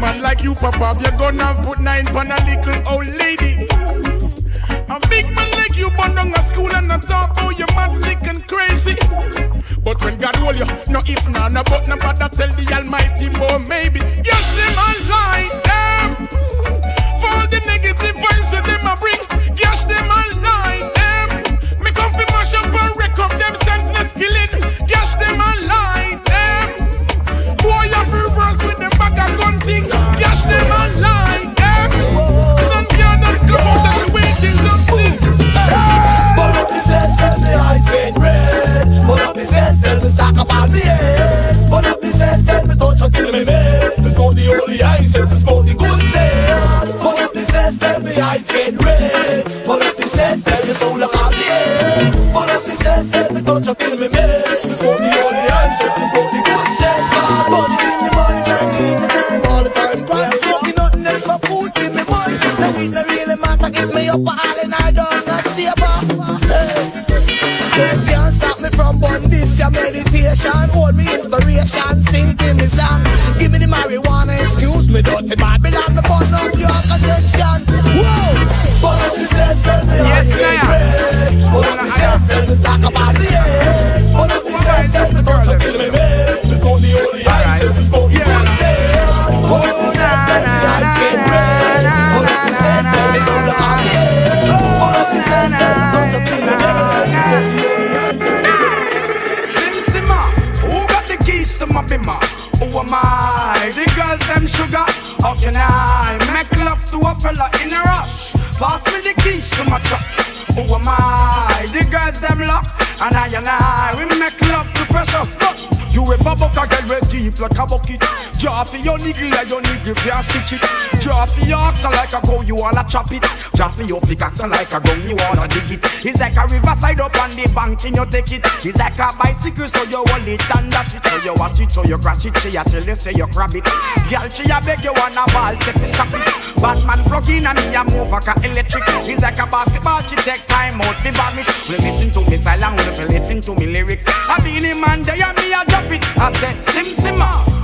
Man like you, Papa, if you're gonna put nine on a little old lady. A big man like you, burn down a school and not talk about oh, you mad, sick and crazy. But when God hold you, no if, no, no, but no bother tell the Almighty, boy, maybe. Yes, them align them. For the negative set, tell like a bucket? Draw your niggle like your niggle can't stitch it. For your oxen like a cow, you wanna chop it. Draw for your pickaxe like a gun, you wanna dig it. It's like a riverside up on the bank and you take it. It's like a bicycle, so you hold it and dash it. So you watch it, so you crash it. She a tell you say you grab it. Girl, she a beg you wanna ball, take it, stop it. Batman plug in and me a move like a electric. It's like a basketball, she take time out to bomb it. We listen to me silent, we listen to me lyrics. I be the man, there and me a drop it. I said, Sim Simma,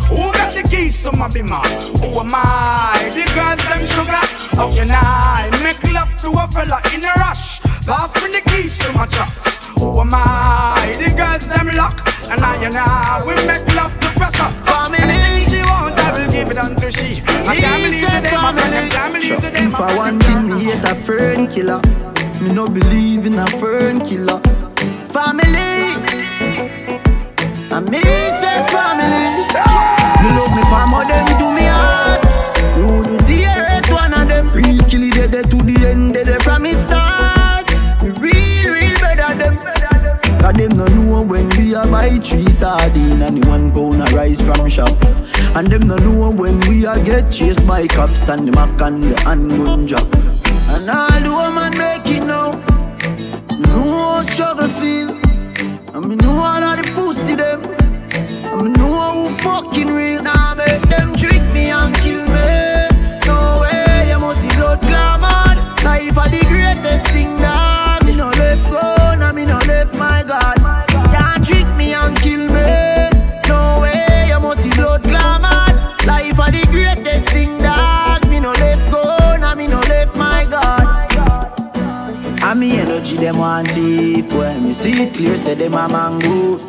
who got the keys to my bimmer? Who am I? The girls them sugar. How can I make love to a fella in a rush? Pass me the keys to my trucks. Who am I? The girls them lock, and I and I we make love to pressure. Family, she want, I will give it unto she. I can't believe it, them, I can't believe it, them. If I want thing, me hate a fern killer. Me no believe in a fern killer. Family, and me say family. Me love me farmer, them do me heart. You do the earth, one of them. Real killy, they they to the end, they from me start. Me real, real better them. Cause them no know when we a buy three sardine and the one pound of rice from shop. And them no know when we a get chased by cops and the mac and the handgun drop. And all the woman make it now. Know struggle feel. Energy them want thief. When me see it clear say them a mangoes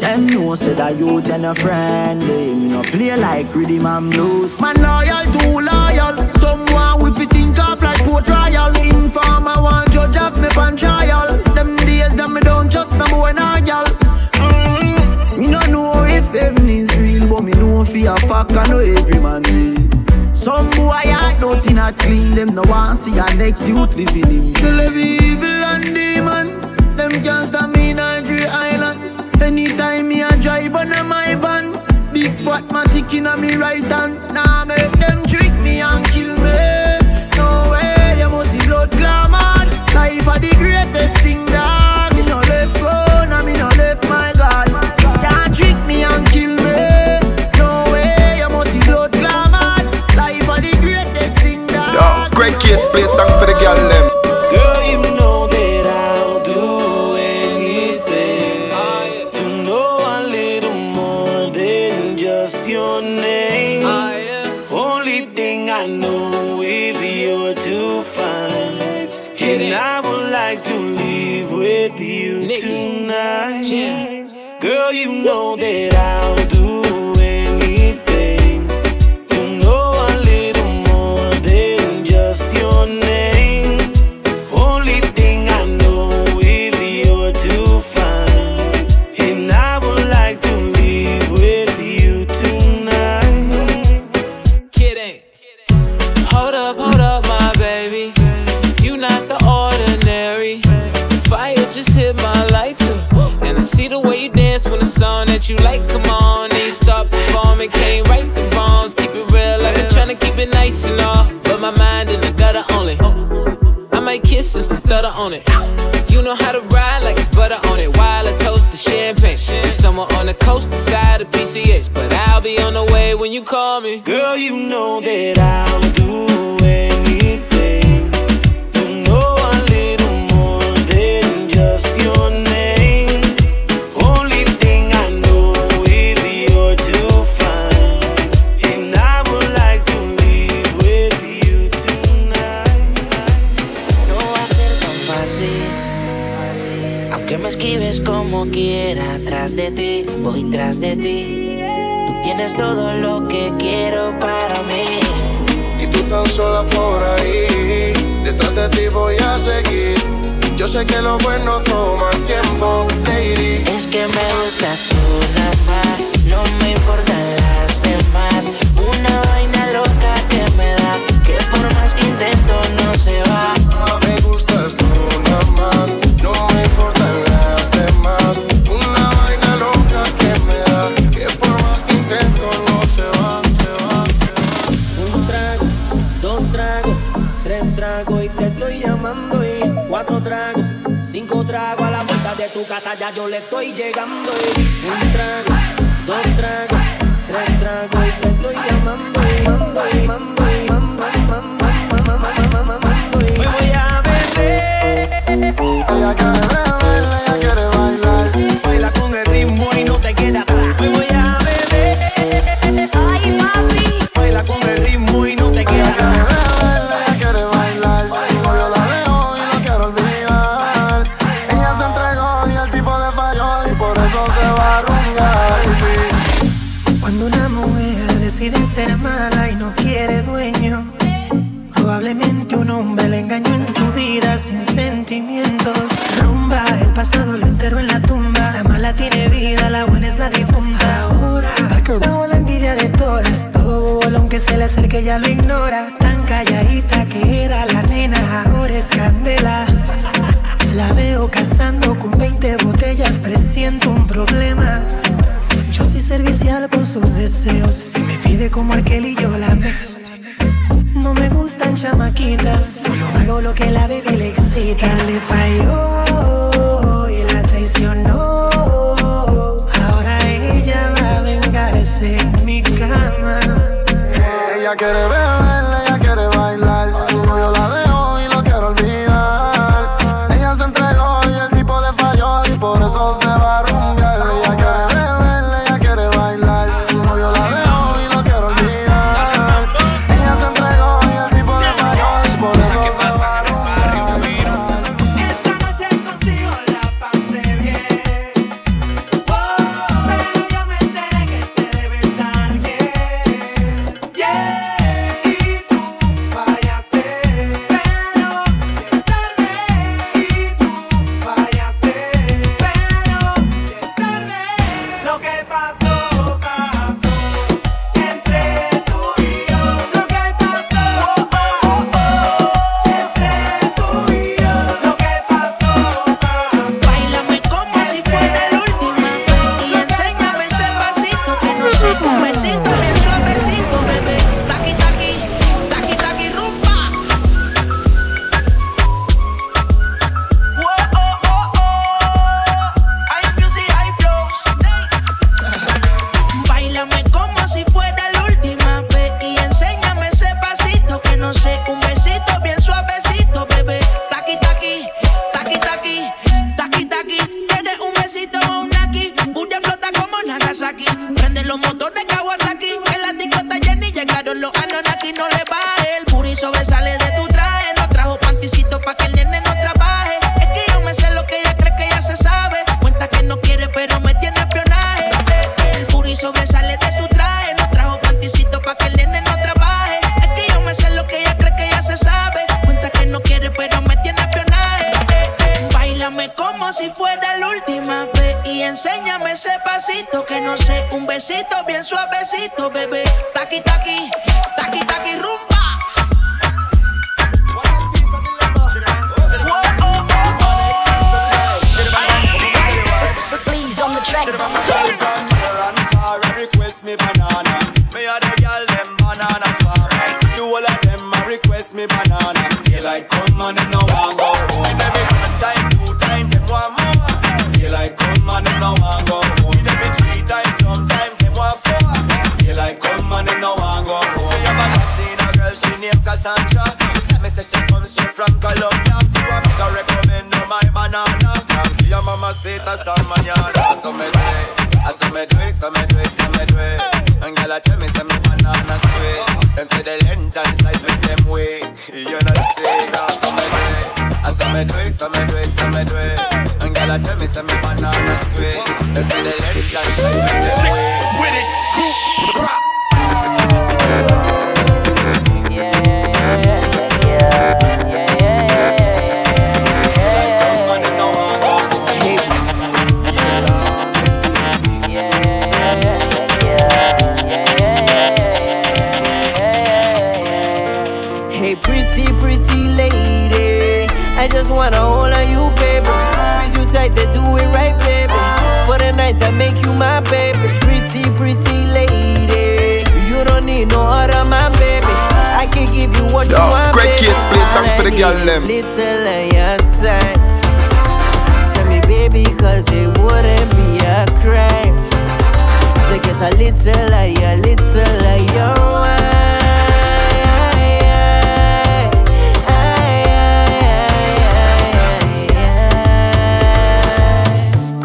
Them know say that you and a friend. Me no play like rhythm and blues. Man loyal, too loyal. Someone with fi sink off like Port Royal. Informer want judge have me pan trial. Them days that me don't trust no boy nor girl mm Me no know if heaven is real But me know fi a fuck I know every man real some boy heart dirty not clean Them no want see a next youth living in. Kill every evil and demon Them can't stop me in a Dre Island. Anytime me a drive on a my van Big fat matic in a me right hand. Now make them trick me and kill me. No way, you must see blood clamor Life are the greatest thing that Play song for the girl. Girl, eh? On it. You know how to ride like it's butter on it. While I toast the champagne. You somewhere on the coast, the side of PCH. But I'll be on the way when you call me. Girl, you know that I'll voy tras de ti. Tú tienes todo lo que quiero para mí. Y tú tan sola por ahí, detrás de ti voy a seguir. Yo sé que lo bueno toma tiempo, lady. Es que me gustas tú nada más, no me importan tu casa ya yo le estoy llegando. Un trago, dos tragos, tres tragos te estoy llamando, llamando, llamando. y no quiere dueño. Probablemente un hombre le engañó en su vida sin sentimientos. Rumba, el pasado lo enterró en la tumba. La mala tiene vida, la buena es la difunta. Ahora, acabó la envidia de todas. Todo bolón que se le acerque ya lo ignora. Tan calladita que era la nena, ahora es candela. La veo cazando con 20 botellas, presiento un problema. Yo soy servicial con sus deseos. Como Arkel y yo la mes. No me gustan chamaquitas. Solo hago lo que la baby le excita. le falló.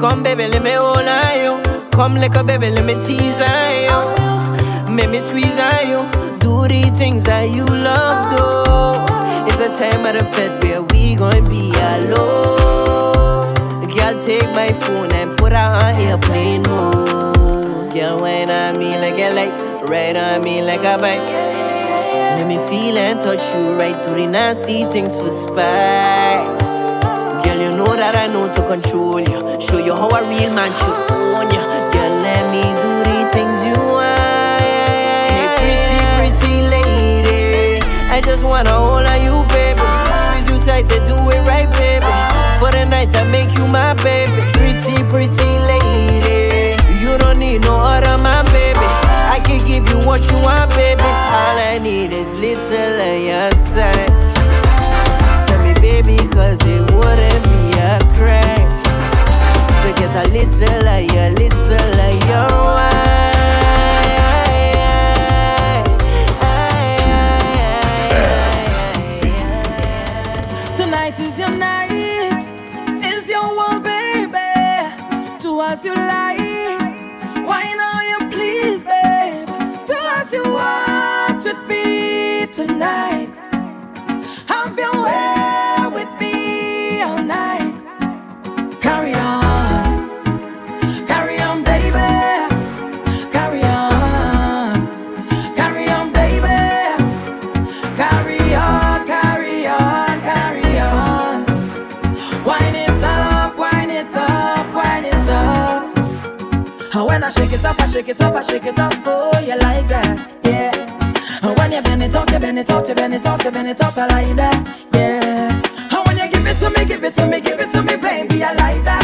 Come, baby, let me hold on you. Come, like a baby, let me tease on you. Make me squeeze on you. Do the things that you love, though. It's a time of the fed where we gonna be alone. Girl, take my phone and put her on airplane mode. Girl, wine on me like a light, ride on me like a bike. Let me feel and touch you right through the nasty things for spite. That I know to control you. Show you how a real man should own you. Girl, let me do the things you want. Hey, pretty, pretty lady. I just wanna hold on you, baby. Squeeze you tight and do it right, baby. For the night, I make you my baby. Pretty, pretty lady. You don't need no other man, baby. I can give you what you want, baby. All I need is little of your time. Baby, cause it wouldn't be a crime to get a little of your, little of your Tonight is your night, is your world, baby. Do as you like. Why now you please, babe? Do as you want with me tonight. Have your way Shake it up, I shake it up, I shake it up. Oh, you like that, yeah. And when you bend it up, you bend it up, you bend it up, you bend it up, I like that, yeah. And when you give it to me, give it to me, give it to me, baby, I like that,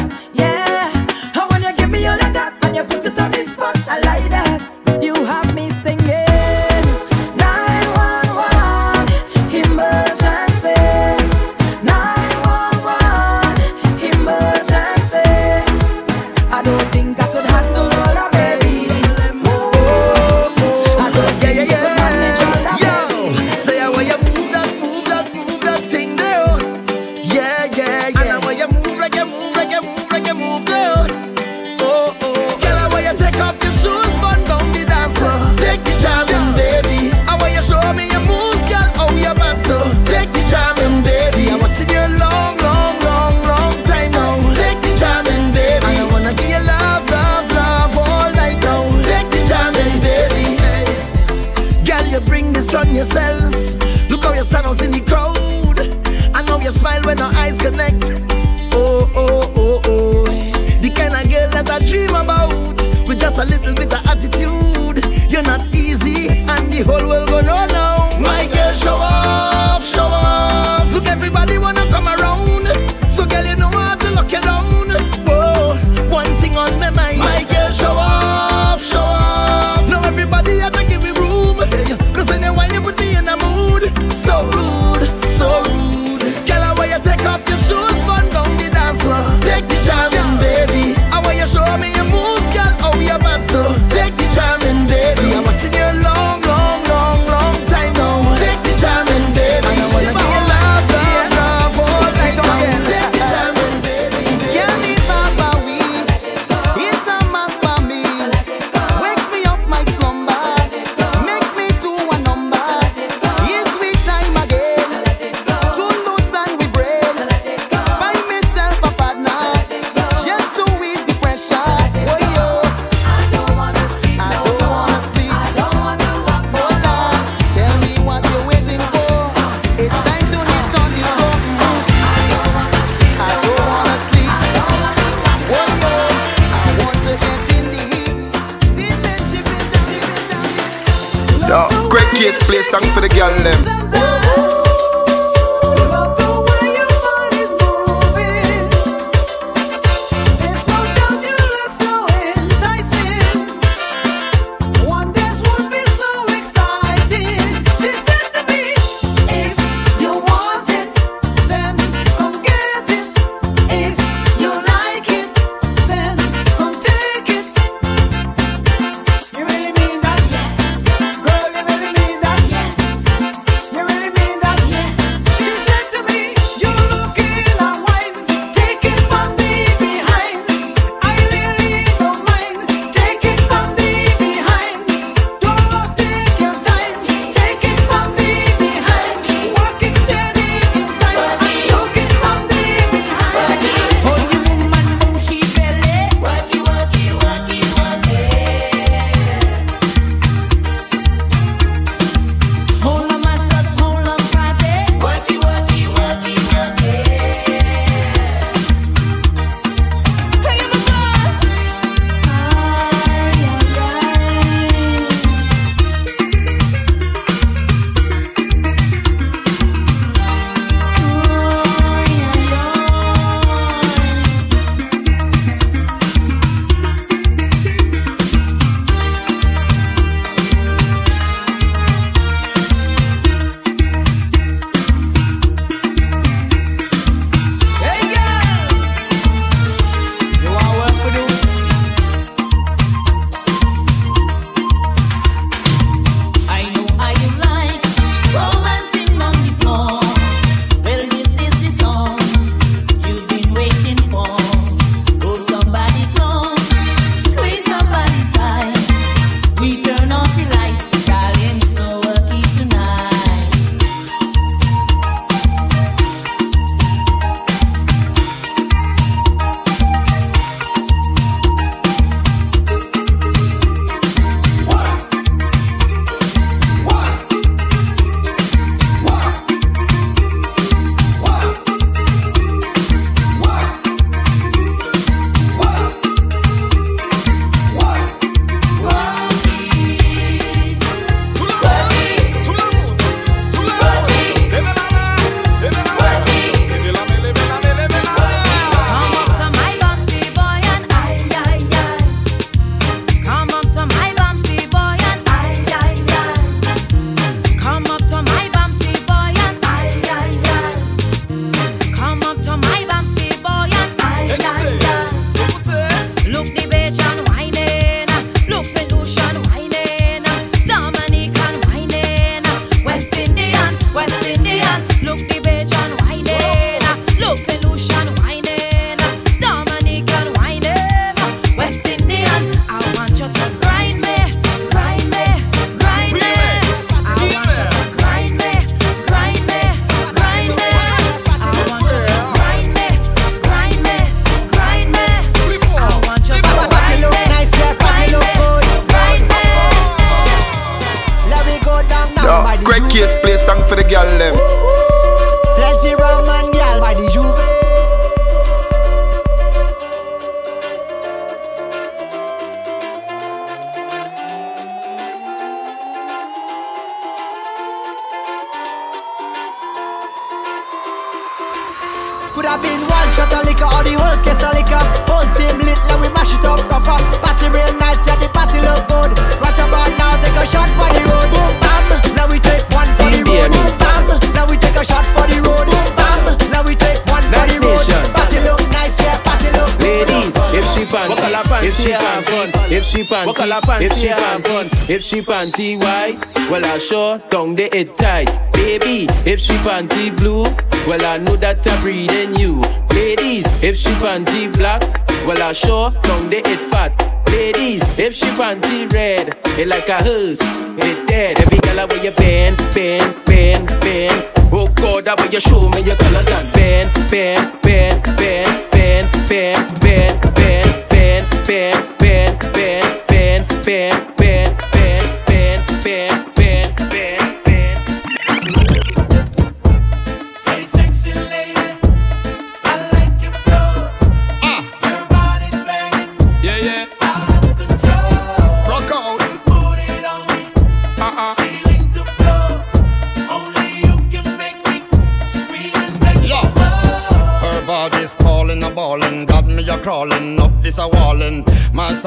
新反击。我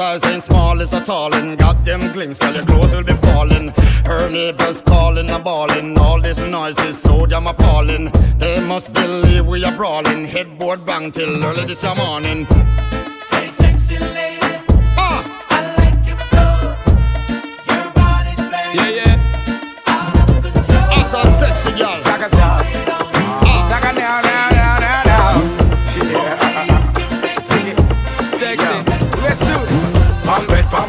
My size ain't small, it's a tallin'. Got them glimpse, girl, your clothes will be falling. Her neighbors calling a ballin', all this noise is so damn appalling. They must believe we are brawling. Headboard bang till early this morning. Hey, sexy lady, Ah, I like your flow. Your body's banging. Yeah, yeah. Out of control. hot and sexy girl. Saga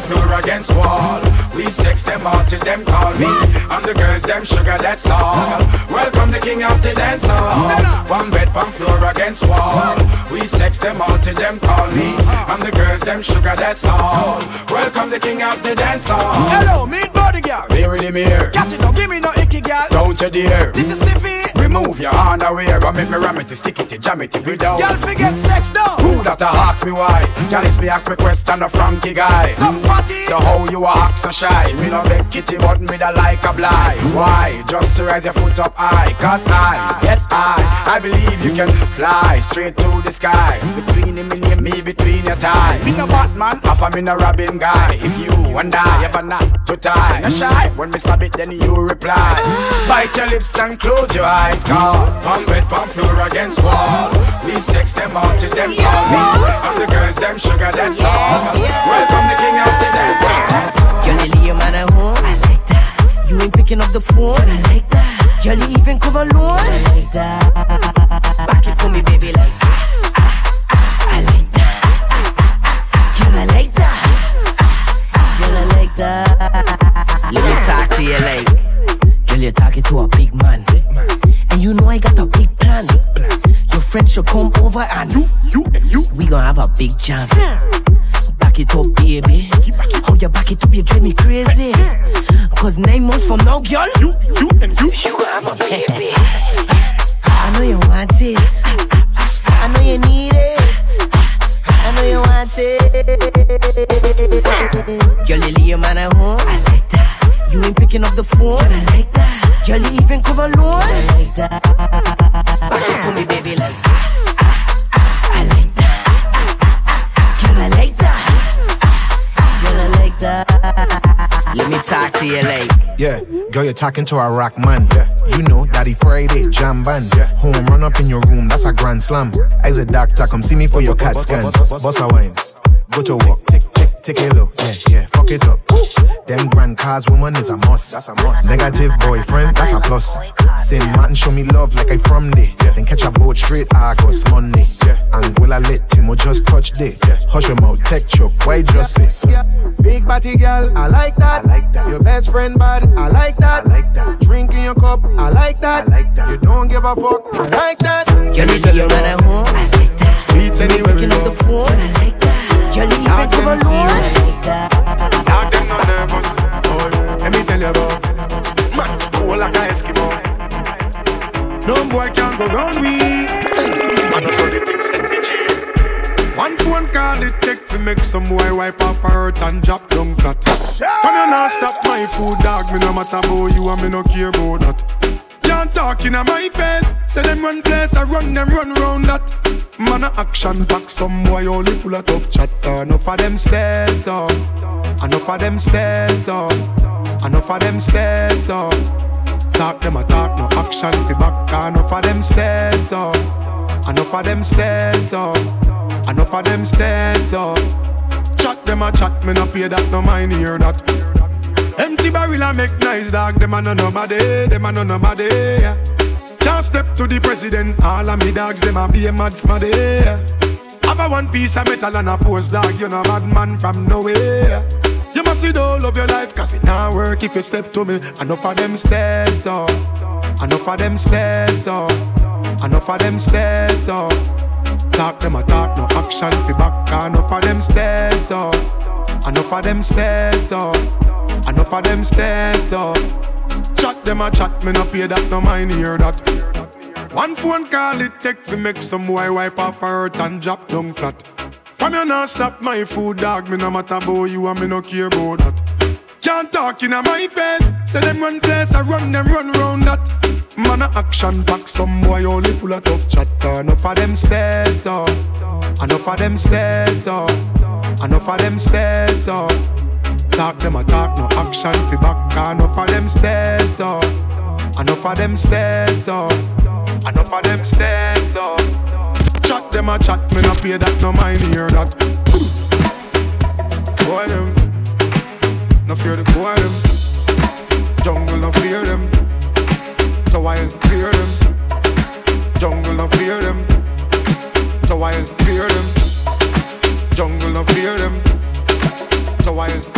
floor against wall. We sex them out till them call me. I'm the girls, them sugar, that's all. Welcome the king of the dance hall. Palm bed, palm floor against wall. We sex them out till them call me. I'm the girls, them sugar, that's all. Welcome the king of the dance hall. Hello, meet body girl. In the mirror. Catch it, don't give me no icky girl. Don't you dare. Did you stiffy? Remove your underwear and make me ram it, to stick it, to jam it without. Girl, forget sex down. Who that a ask me why? It's me ask me question a Frankie guy. Some fatty. So how you a act so shy? Me no beg kitty, but me da like a blind. Why? Just raise your foot up high. Cause I, yes I, I believe you can fly straight to the sky. Between him and me, between your tie. Me no Batman, half a me no Robin guy. If you and I ever not to tie, no shy. When me stab it, then you reply. Ah. Bite your lips and close your eyes, cause on bed, on floor against wall. We sex them out till them call me. I'm the girls, them sugar, that's all. Welcome the king of the dance. Girl, you leave your man at home. I like that. You ain't picking up the phone. But I like that. Girl, you even cover loan. I like that. Back it for me, baby, like ah, ah, ah. I like that. Ah, ah, ah. Girl, I like that. Ah, ah, Girl, I like that. Let me talk to you like. Girl, you're talking to a big man. And you know I got a big plan. Your friends should come over and you, you, and you. We gon' have a big jam. Back it up, baby. How you back it up, you drive me crazy. Cause nine months from now, girl, you, you, and you, you gonna have a baby. I know you want it. I know you need it. I know you want it. Girl, you leave your man at home. I like that. You ain't picking up the phone. But I like that. Girl, you even cover loan. I like that. Back it for me, baby, like ah, ah, ah. I like that. Girl, I like that. Girl, I like that. Let me talk to you like. Yeah, girl, you're talking to a rock man. You know, Daddy Friday, jam band. Home run up in your room, that's a grand slam. As a doctor, come see me for your CAT scan. Boss a wine, go to work, take, take, take it low. Yeah, yeah, fuck it up. Them grand cars, woman is a must. That's a must. Negative boyfriend, that's a plus. Saint Martin, show me love like I from there. Then catch a boat straight August Monday. And will I let him or just touch day? Hush him out, tech chuck, why just say? Big body girl, I like that. I like that. Your best friend bad, I like that. I like that. Drink in your cup, I like that. I like that. You don't give a fuck, I like that. Girl, you leave your man at home. I like that. Streets anywhere we up go. the phone. I like that you leave now it them alone. Them no nervous. boy. let me tell you about man cool like a Eskimo. No boy can go round we. And also the things NPG. One phone call it take to make some boy wipe up hurt and drop down flat. Come you not stop my food, dog. Me no matter about you and me no care about that. Can't talk in my face. Say them run place, I run them run round that. Man a action back, some boy only full of tough chatter. Enough of them stairs up, enough of them stairs up, enough of them stairs up. Talk them a talk, no action fi back. Enough of them stairs up, enough of them stairs up, enough of them stairs up. Chat them a chat, me no pay that, no mind hear that. Empty barrel and make nice dog. Them a no nobody, them a no nobody. Can't step to the president. All of me dogs, them a be a mad smaddy. Have a one piece of metal and a post dog. You know bad man from nowhere. You must see whole of your life, cause it not work if you step to me. Enough of them stairs up. Enough of them stairs up. Enough of them stairs up. Talk them a talk, no action fi back. Enough of them stairs up. Enough of them stairs up. Enough of them stairs up. Chat them a chat, me no pay that, no mind hear that. One phone call it take fi make some boy wipe off hurt and drop down flat. From you not stop my food, dog. Me no matter about you and me no care about that. Can't talk in my face. Say them run place, I run them run round that. Man a action back, some boy only full of tough chatter. Enough of them stairs up, enough of them stairs up, enough of them stairs up. Talk them a talk, no action fi back. Enough of them stairs up, enough of them stairs up, enough of them stairs up. Chat them a chat, me no pay that, no mind hear that. Boy them, no fear the boy them. Jungle no fear them, the wild fear them. Jungle no fear them, the wild fear them. Jungle no fear them, the wild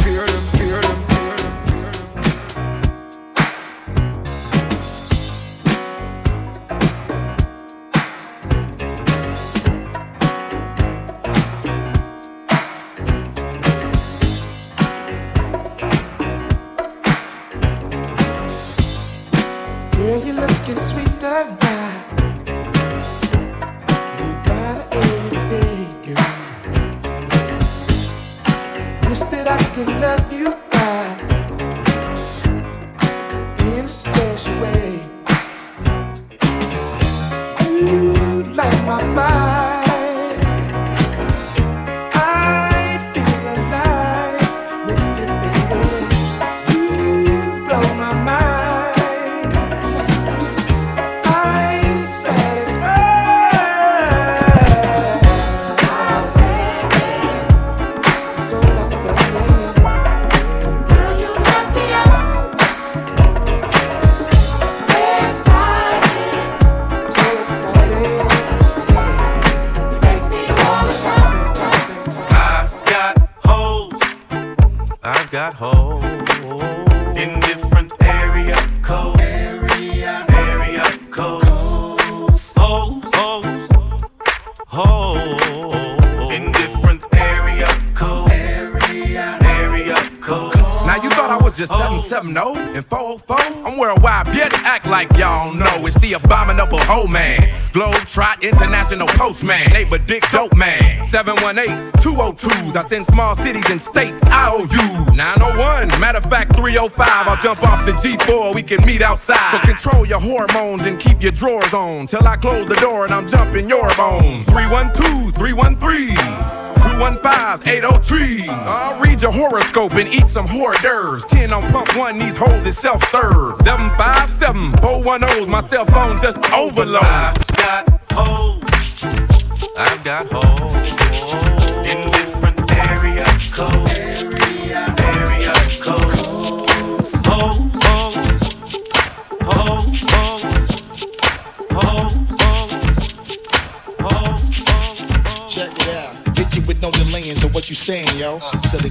118s, 202s. I send small cities and states, IOUs. 901, matter of fact, 305. I'll jump off the G4, we can meet outside. So control your hormones and keep your drawers on. Till I close the door and I'm jumping your bones. 312s, 313s. 215 803. I'll read your horoscope and eat some hors d'oeuvres. 10 on pump 1, these hoes is self serve. 757 410s, my cell phone just overloaded. I've got hoes. I've got hoes. Yo. Silly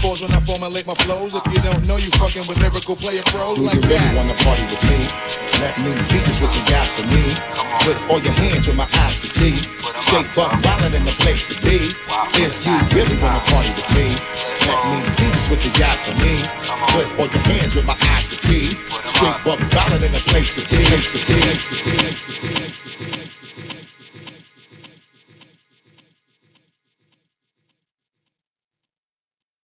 metaphors when I formulate my flows. If you don't know, you fucking with lyrical player pros Do like you really that. wanna party with me? Let me see just what you got for me. Put all your hands with my eyes to see. Straight buck violent in the place to be. If you really wanna party with me, let me see just what you got for me. Put all your hands with my eyes to see. Straight buck violent in the place to be. Place to be. Place to be.